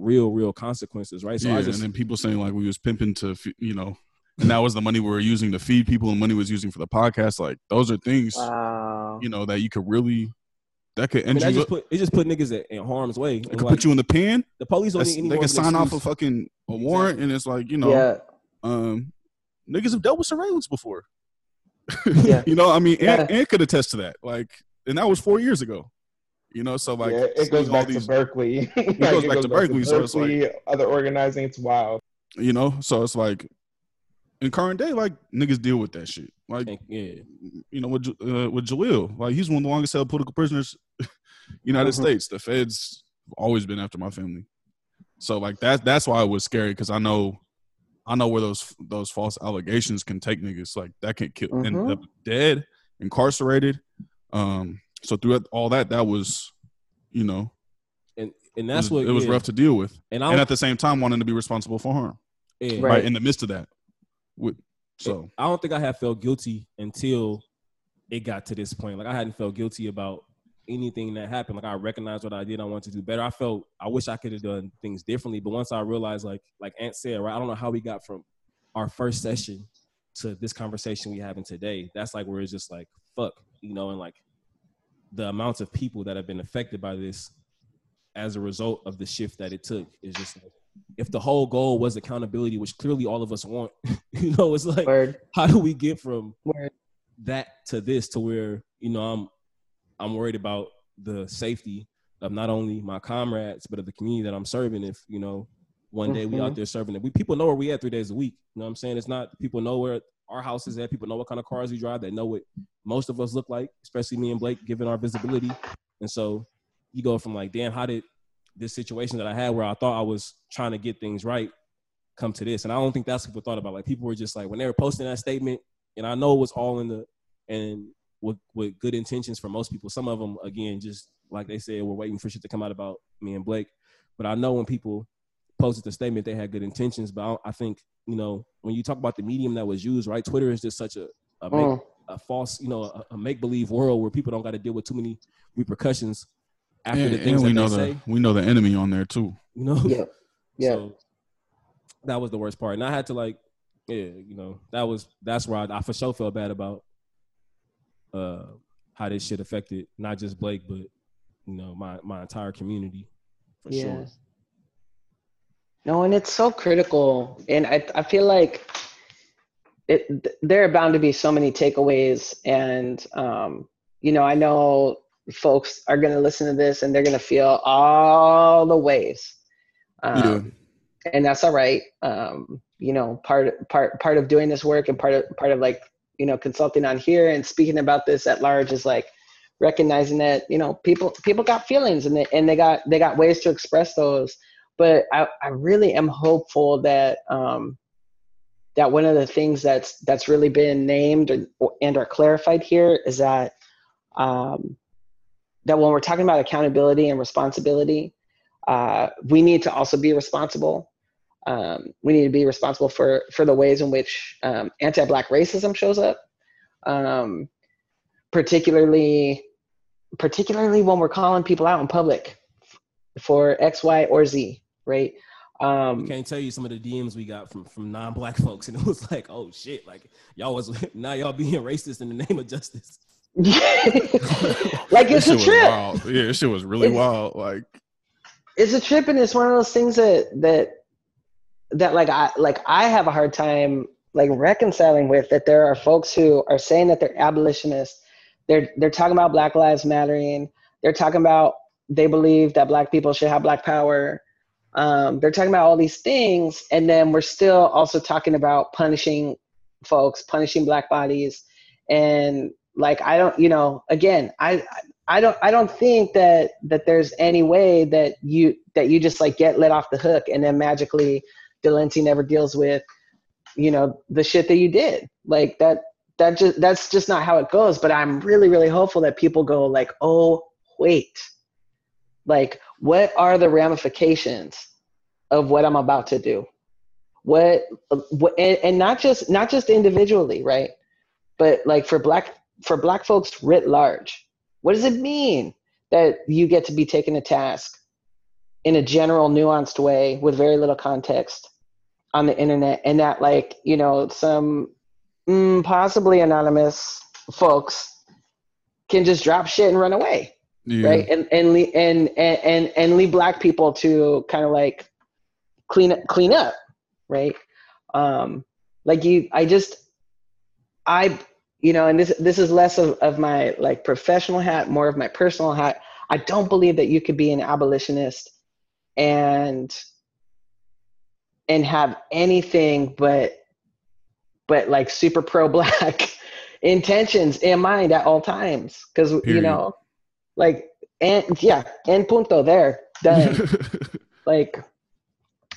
real, real consequences, right? So
yeah,
I just
and then people saying like we was pimping to, you know, and that was the money we were using to feed people, and money was using for the podcast. Like those are things,
wow
you know, that you could really, that could
I mean,
you.
just
up-
put it just put niggas in, in harm's way.
It
And
could
like,
put you in the pen.
the police don't need any
They
more
could
of
sign off a fucking a warrant,
Exactly.
and it's like you know,
yeah
um, niggas have dealt with surveillance before.
Yeah.
you know, I mean,
Yeah.
and, and could attest to that. Like, and that was four years ago. You know, so like
yeah, it goes back
these-
to Berkeley. it
goes back to Berkeley, so it's
Berkeley, other organizing. It's wild.
you know, so it's like in current day, like niggas deal with that shit. Like,
yeah,
you know, with uh, with Jalil, like he's one of the longest held political prisoners, United
Mhm.
States. The feds always been after my family, so like that that's why it was scary because I know, I know where those those false allegations can take niggas. Like that can kill end
Mhm.
up dead, incarcerated. Um, so throughout all that, that was, you know,
and and
It
that's
was,
what
it was
yeah.
rough to deal with,
And I
and at the same time wanting to be responsible for harm.
yeah.
Right.
Right, in the midst of that. With, so
I don't think I had felt guilty until it got to this point. Like I hadn't felt guilty about anything that happened. Like I recognized what I did. I wanted to do better. I felt I wish I could have done things differently. But once I realized, like like Ant said, right, I don't know how we got from our first session to this conversation we having today. That's like where it's just like fuck, you know, and like the amounts of people that have been affected by this as a result of the shift that it took is just like if the whole goal was accountability, which clearly all of us want, you know, it's like
Word.
how do we get from
Word.
that to this to where you know I'm I'm worried about the safety of not only my comrades but of the community that I'm serving. If you know one day we out
Mhm.
there serving it, we people know where we at three days a week. You know what I'm saying? It's not people know where our house is at. People know what kind of cars we drive. They know what most of us look like, especially me and Blake, given our visibility. And so you go from like, damn, how did this situation that I had where I thought I was trying to get things right come to this? And I don't think that's what people thought about. Like people were just like when they were posting that statement, and I know it was all in the and with with good intentions for most people. Some of them, again, just like they said, we're waiting for shit to come out about me and Blake. But I know when people posted the statement, they had good intentions. But I, I think you know when you talk about the medium that was used, right? Twitter is just such a a, make,
Mm.
a false, you know, a, a make believe world where people don't got to deal with too many repercussions after
and,
the
and
things
we
that
know
they
the
say.
we know the enemy on there too.
You know,
Yeah. Yeah.
So that was the worst part, and I had to like, yeah, you know, that was that's where I, I for sure felt bad about uh how this shit affected not just Blake, but you know my my entire community for
Yeah.
sure.
No, and it's so critical, and I I feel like it. There are bound to be so many takeaways, and um, you know, I know folks are going to listen to this and they're going to feel all the ways, um, and that's all right. Um, you know, part part part of doing this work and part of part of like you know consulting on here and speaking about this at large is like recognizing that you know people people got feelings and they and they got they got ways to express those but I, I really am hopeful that um, that one of the things that's that's really been named and, and or clarified here is that um, that when we're talking about accountability and responsibility, uh, we need to also be responsible. Um, we need to be responsible for for the ways in which um, anti-black racism shows up, um, particularly particularly when we're calling people out in public for X, Y, or Z, right? Um,
I can't tell you some of the DMs we got from from non-black folks, and it was like, oh shit, like y'all was now y'all being racist in the name of justice.
like
This
it's a
was
trip.
wild. Yeah, this shit was really
It's-
wild. Like
It's a trip, and it's one of those things that that that like I like I have a hard time like reconciling with that there are folks who are saying that they're abolitionists. They're they're talking about Black Lives Mattering. They're talking about they believe that Black people should have Black power. Um, they're talking about all these things, and then we're still also talking about punishing folks, punishing Black bodies, and like I don't, you know, again, I I don't I don't think that that there's any way that you that you just like get let off the hook and then magically Delency never deals with you know the shit that you did. Like that that just that's just not how it goes. But i'm really really hopeful that people go like oh wait. Like what are the ramifications of what i'm about to do? What, what and, and not just not just individually right? But like for black for black folks writ large what does it mean that you get to be taken to task in a general nuanced way with very little context on the internet and that like you know some mm, possibly anonymous folks can just drop shit and run away
yeah,
right? And and, and and and and leave black people to kind of like clean up clean up right? Um like you i just i you know and this this is less of, of my like professional hat more of my personal hat. I don't believe that you could be an abolitionist and and have anything but but like super pro black intentions in mind at all times. Because you know like and yeah and punto there done like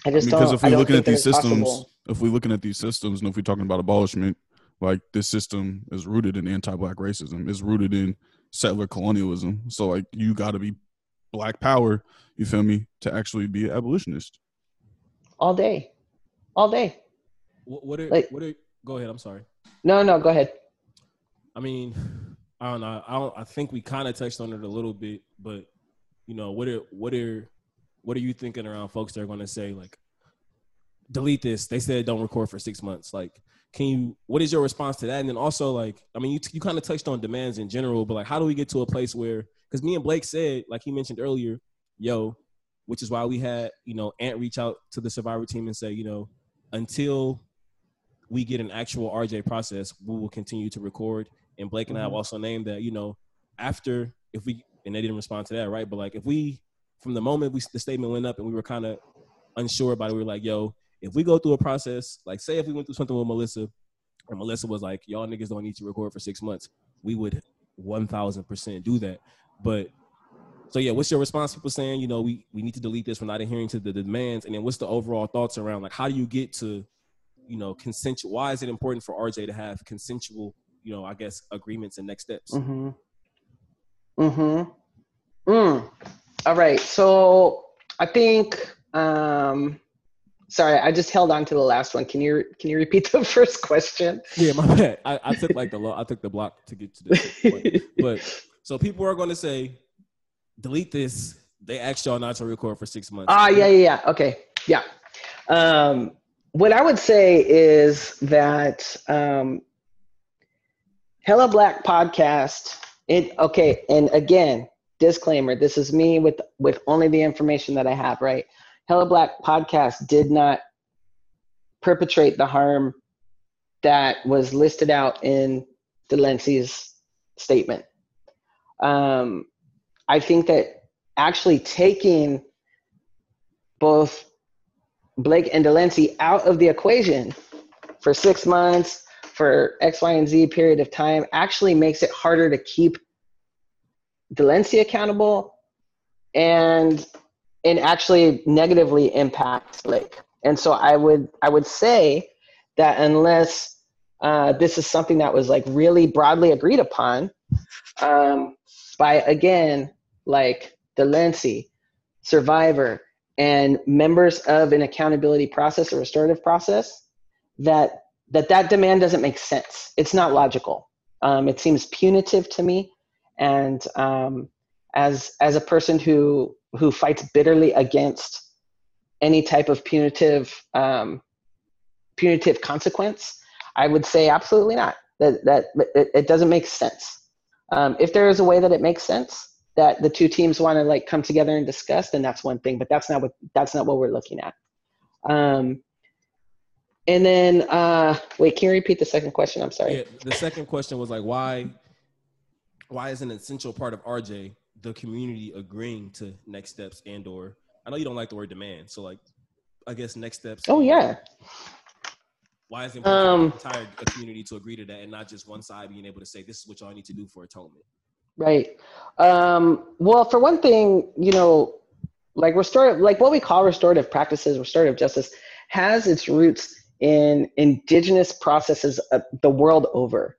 i just
because
don't
if we're looking at these systems,
possible.
if we're looking at these systems, and if we're talking about abolishment, like this system is rooted in anti-black racism, is rooted in settler colonialism. So like you got to be black power, you feel me, to actually be an abolitionist.
All day, all day.
What, what are
Like-
what are? Go ahead. I'm sorry.
No, no, go ahead.
I mean, I don't know. I don't. I think we kind of touched on it a little bit, but you know, what are what are what are you thinking around folks that are going to say like, delete this? They said don't record for six months. Like, can you? What is your response to that? And then also, like, I mean, you you kind of touched on demands in general, but like, how do we get to a place where? Because me and Blake said, like he mentioned earlier, yo, which is why we had you know Ant reach out to the Survivor team and say, you know, until we get an actual RJ process, we will continue to record. And Blake and I have
Mhm.
also named that, you know, after if we and they didn't respond to that, right? But like if we from the moment we the statement went up and we were kind of unsure about it, we were like, yo, if we go through a process, like say if we went through something with Melissa and Melissa was like, y'all niggas don't need to record for six months, we would one thousand percent do that. But so yeah, what's your response? People saying, you know, we we need to delete this. We're not adhering to the demands. And then what's the overall thoughts around like how do you get to, you know, consensual? Why is it important for RJ to have consensual, you know, I guess agreements and next steps?
Mm-hmm. Mm-hmm. Mm. All right. So I think um sorry, I just held on to the last one. Can you can you repeat the first question?
Yeah, my bad. I, I took like the lo- I took the block to get to this point. But so people are going to say, delete this. They asked y'all not to record for six months.
Ah, yeah, yeah, yeah. Okay, yeah. Um, what I would say is that um, Hella Black podcast. It okay, and again, disclaimer: this is me with with only the information that I have. Right, Hella Black podcast did not perpetrate the harm that was listed out in Delency's statement. Um, I think that actually taking both Blake and Delency out of the equation for six months, for X, Y, and Z period of time, actually makes it harder to keep Delency accountable and and actually negatively impacts Blake. And so I would I would say that unless uh, this is something that was like really broadly agreed upon um, by again like Delency, Survivor, and members of an accountability process or restorative process, that that that demand doesn't make sense. It's not logical. Um, it seems punitive to me, and um, as as a person who who fights bitterly against any type of punitive um, punitive consequence, I would say absolutely not. That that it, it doesn't make sense. Um, if there is a way that it makes sense that the two teams want to like come together and discuss, then that's one thing. But that's not what that's not what we're looking at. Um, and then uh, wait, can you repeat the second question? I'm sorry.
Yeah, the second question was like, why, why is an essential part of RJ the community agreeing to next steps and or I know you don't like the word demand, so like, I guess next steps.
Oh yeah.
Why is it important
Um,
for the entire community to agree to that and not just one side being able to say this is what y'all need to do for atonement?
Right. Um, well, for one thing, you know, like restorative, like what we call restorative practices, restorative justice, has its roots in indigenous processes the world over.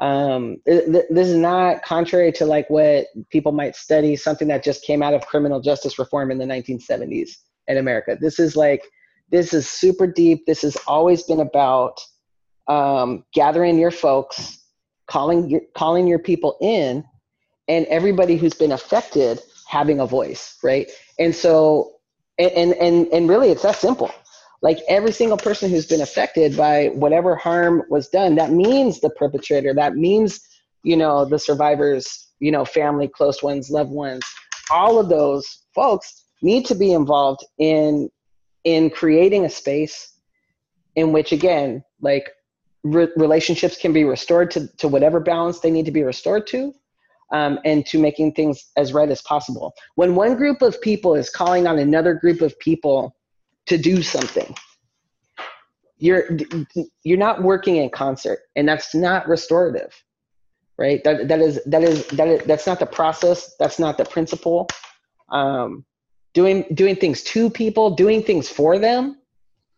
Um, th- this is not contrary to like what people might study, something that just came out of criminal justice reform in the 1970s in America. This is like, this is super deep. This has always been about um, gathering your folks, calling your, calling your people in, and everybody who's been affected having a voice, right? And so, and and and really, it's that simple. Like every single person who's been affected by whatever harm was done, that means the perpetrator. That means you know the survivors, you know, family, close ones, loved ones. All of those folks need to be involved in in creating a space in which, again, like re- relationships can be restored to to whatever balance they need to be restored to um, and to making things as right as possible. When one group of people is calling on another group of people to do something, you're you're not working in concert, and that's not restorative, right? That that is that is that is, that's not the process. That's not the principle. Um, doing doing things to people, doing things for them,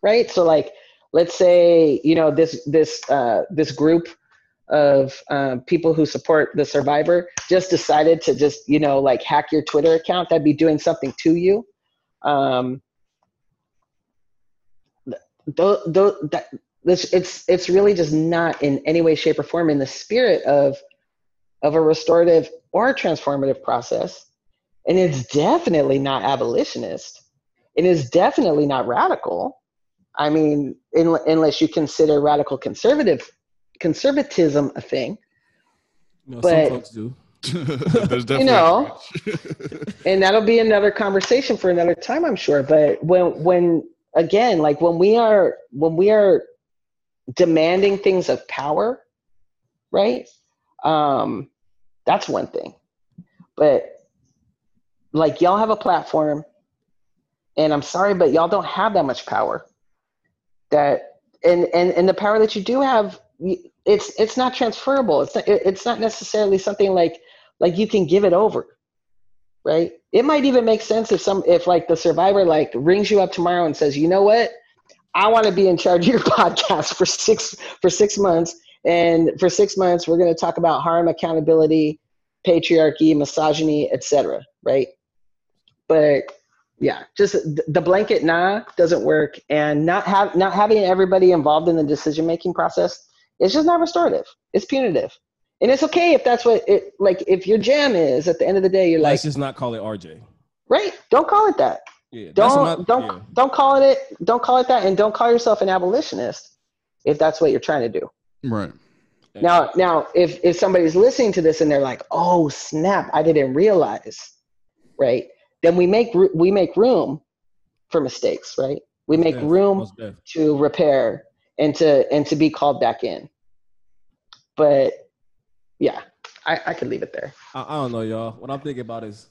right? So like, let's say you know this this uh, this group of um, people who support the survivor just decided to just you know like hack your Twitter account, that'd be doing something to you. Um, th- th- that, this, it's it's really just not in any way, shape, or form in the spirit of of a restorative or transformative process, and it's definitely not abolitionist. And It is definitely not radical. I mean, in, unless you consider radical conservative conservatism a thing.
Know,
But-
some folks do.
There's definitely
You know, and that'll be another conversation for another time, I'm sure. But when when again, like when we are when we are demanding things of power, right? Um, that's one thing. But like y'all have a platform, and I'm sorry, but y'all don't have that much power. That and and and the power that you do have, it's it's not transferable. It's not, it's not necessarily something like like you can give it over right? It might even make sense if some if like the survivor like rings you up tomorrow and says you know what? I want to be in charge of your podcast for six for six months. And for six months we're going to talk about harm accountability patriarchy misogyny etc right? But yeah just the blanket nah doesn't work. And not have not having everybody involved in the decision making process is just not restorative. It's punitive and it's okay if that's what it like if your jam is at the end of the day you're like
Let's just not call it RJ.
right don't call it that
Yeah,
don't
not-
don't
yeah.
don't call it it don't call it that and don't call yourself an abolitionist if that's what you're trying to do
right.
now now if if somebody's listening to this and they're like oh snap i didn't realize right then we make we make room for mistakes right we make
Def,
room to repair and to and to be called back in but yeah i i could leave it there
I, I don't know, y'all. What I'm thinking about is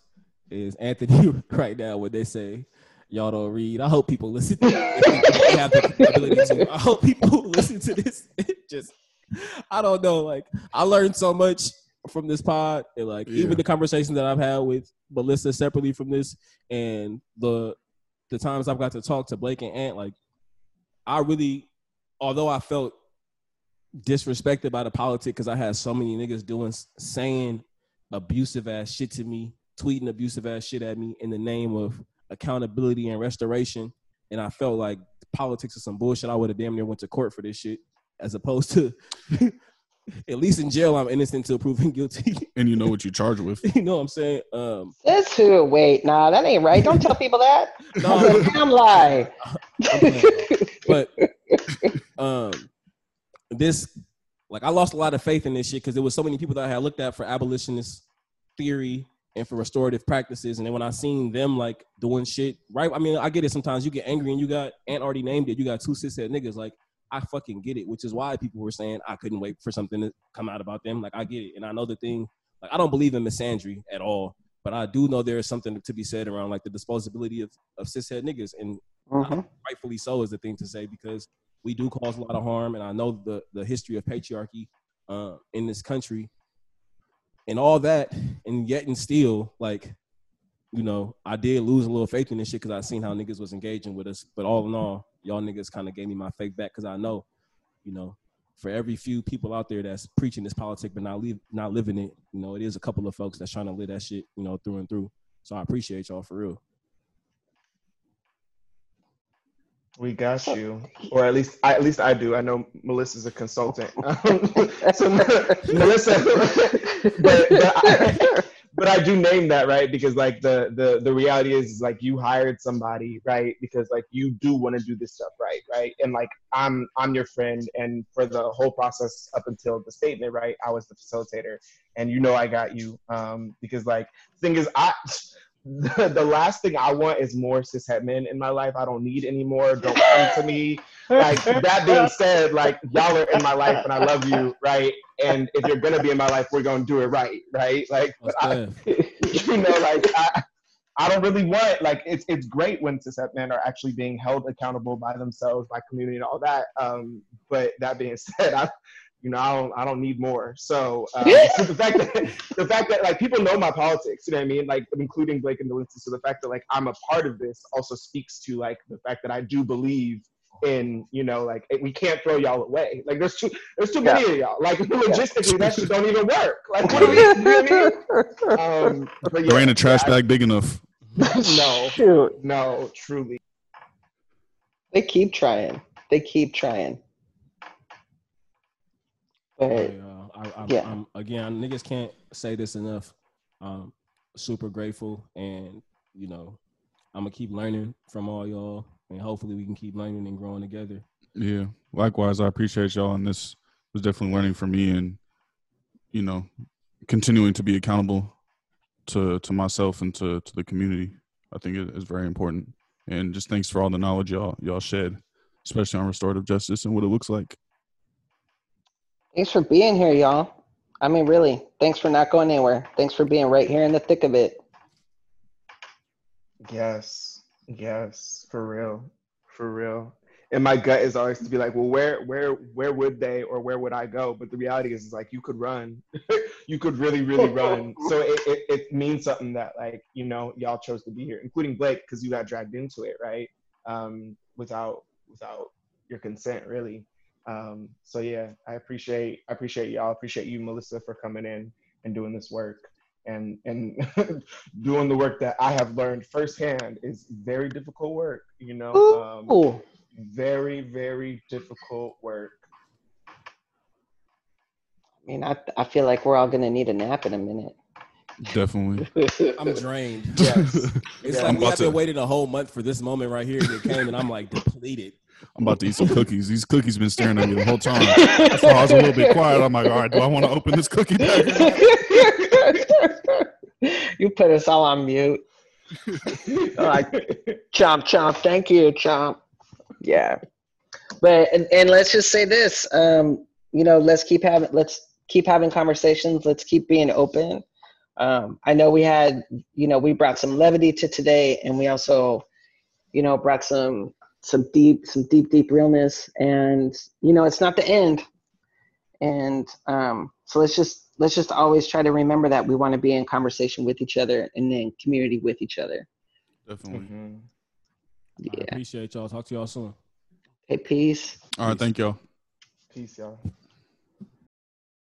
is Anthony right now when they say y'all don't read. I hope people listen. if they have the ability to. I hope people listen to this. It just, I don't know. Like I learned so much from this pod, and like
Yeah.
even the conversations that I've had with Melissa separately from this, and the the times I've got to talk to Blake and Ant, like I really, although I felt disrespected by the politics because I had so many niggas doing saying abusive ass shit to me, tweeting abusive ass shit at me in the name of accountability and restoration. And I felt like politics is some bullshit. I would have damn near went to court for this shit, as opposed to at least in jail I'm innocent until proven guilty.
And you know what you charge with.
you know what I'm saying? Um,
That's who. Wait, nah, that ain't right. Don't tell people that.
No.
That's a damn lie.
I'm playing, but um, this like I lost a lot of faith in this shit because there was so many people that I had looked at for abolitionist theory and for restorative practices, and then when I seen them like doing shit, right? I mean, I get it. Sometimes you get angry and you got Ant already named it. You got two cishet niggas. Like I fucking get it, which is why people were saying I couldn't wait for something to come out about them. Like I get it, and I know the thing. Like I don't believe in misandry at all, but I do know there is something to be said around like the disposability of of cishet niggas, and
Mhm.
rightfully so is the thing to say because we do cause a lot of harm and i know the the history of patriarchy uh, in this country and all that and yet and still like you know i did lose a little faith in this shit because i seen how niggas was engaging with us. But all in all y'all niggas kind of gave me my faith back because i know you know for every few people out there that's preaching this politic but not leave, not living it you know it is a couple of folks that's trying to live that shit you know through and through. So i appreciate y'all for real
We got you, or at least I, at least I do. I know Melissa's a consultant, so Melissa, but but I, but I do name that right? Because like the the the reality is, is like you hired somebody right? Because like you do want to do this stuff right right? And like I'm I'm your friend. And for the whole process up until the statement right I was the facilitator. And you know I got you. Um because like thing is I the, the last thing I want is more cishet men in my life. I don't need any more. Don't come to me. Like that being said, like y'all are in my life and I love you, right? And if you're gonna be in my life, we're gonna do it right, right? Like, I, you know, like I, I don't really want like it's it's great when cishet men are actually being held accountable by themselves, by community, and all that. Um, but that being said, I, you know, I don't I don't need more. So, um, so the fact that the fact that like people know my politics, you know what I mean, like including Blake and Melissa. So the fact that like I'm a part of this also speaks to like the fact that I do believe in you know like we can't throw y'all away. Like there's too there's too many of y'all. Like logistically, that shit don't even work. Like what do we? You know what I mean? Um, but yeah,
There ain't a trash
yeah, I-
bag big enough.
No,
Shoot,
no, truly.
they keep trying. They keep trying. But
Hey, uh, I, I,
Yeah.
I'm, again, niggas can't say this enough. Um, super grateful, and you know, I'm gonna keep learning from all y'all, and hopefully we can keep learning and growing together.
Yeah. Likewise, I appreciate y'all, and this was definitely learning for me, and you know, continuing to be accountable to to myself and to to the community. I think it is very important, and just thanks for all the knowledge y'all y'all shed, especially on restorative justice and what it looks like.
Thanks for being here, y'all. I mean, really, thanks for not going anywhere. Thanks for being right here in the thick of it.
Yes, yes, for real, for real. And my gut is always to be like, well, where, where, where would they, or where would I go? But the reality is, is like you could run, you could really, really run. So it, it, it means something that like you know y'all chose to be here, including Blake, because you got dragged into it, right? Um, without without your consent, really. Um, so yeah, I appreciate I appreciate y'all. Appreciate you, Melissa, for coming in and doing this work and and doing the work that I have learned firsthand is very difficult work. You know, um, very very difficult work.
I mean, I, I feel like we're all gonna need a nap in a minute.
Definitely.
I'm drained.
Yes.
It's
Yeah.
like
I'm
we
about
have been
to-
waiting a whole month for this moment right here, and it came, and I'm like depleted.
I'm about to eat some cookies. These cookies been staring at me the whole time. Why I was a little bit quiet. I'm like, all right, do I want to open this cookie bag?
you put us all on mute. Like, chomp chomp. Thank you, chomp. Yeah, but and, and let's just say this. Um, you know, let's keep having let's keep having conversations. Let's keep being open. Um, I know we had, you know, we brought some levity to today, and we also, you know, brought some some deep some deep deep realness. And you know, it's not the end. And um, so let's just let's just always try to remember that we want to be in conversation with each other and in community with each other.
Definitely.
Mhm.
I
Yeah.
appreciate y'all. Talk to y'all soon.
Hey, peace.
All right, thank y'all.
Peace, y'all.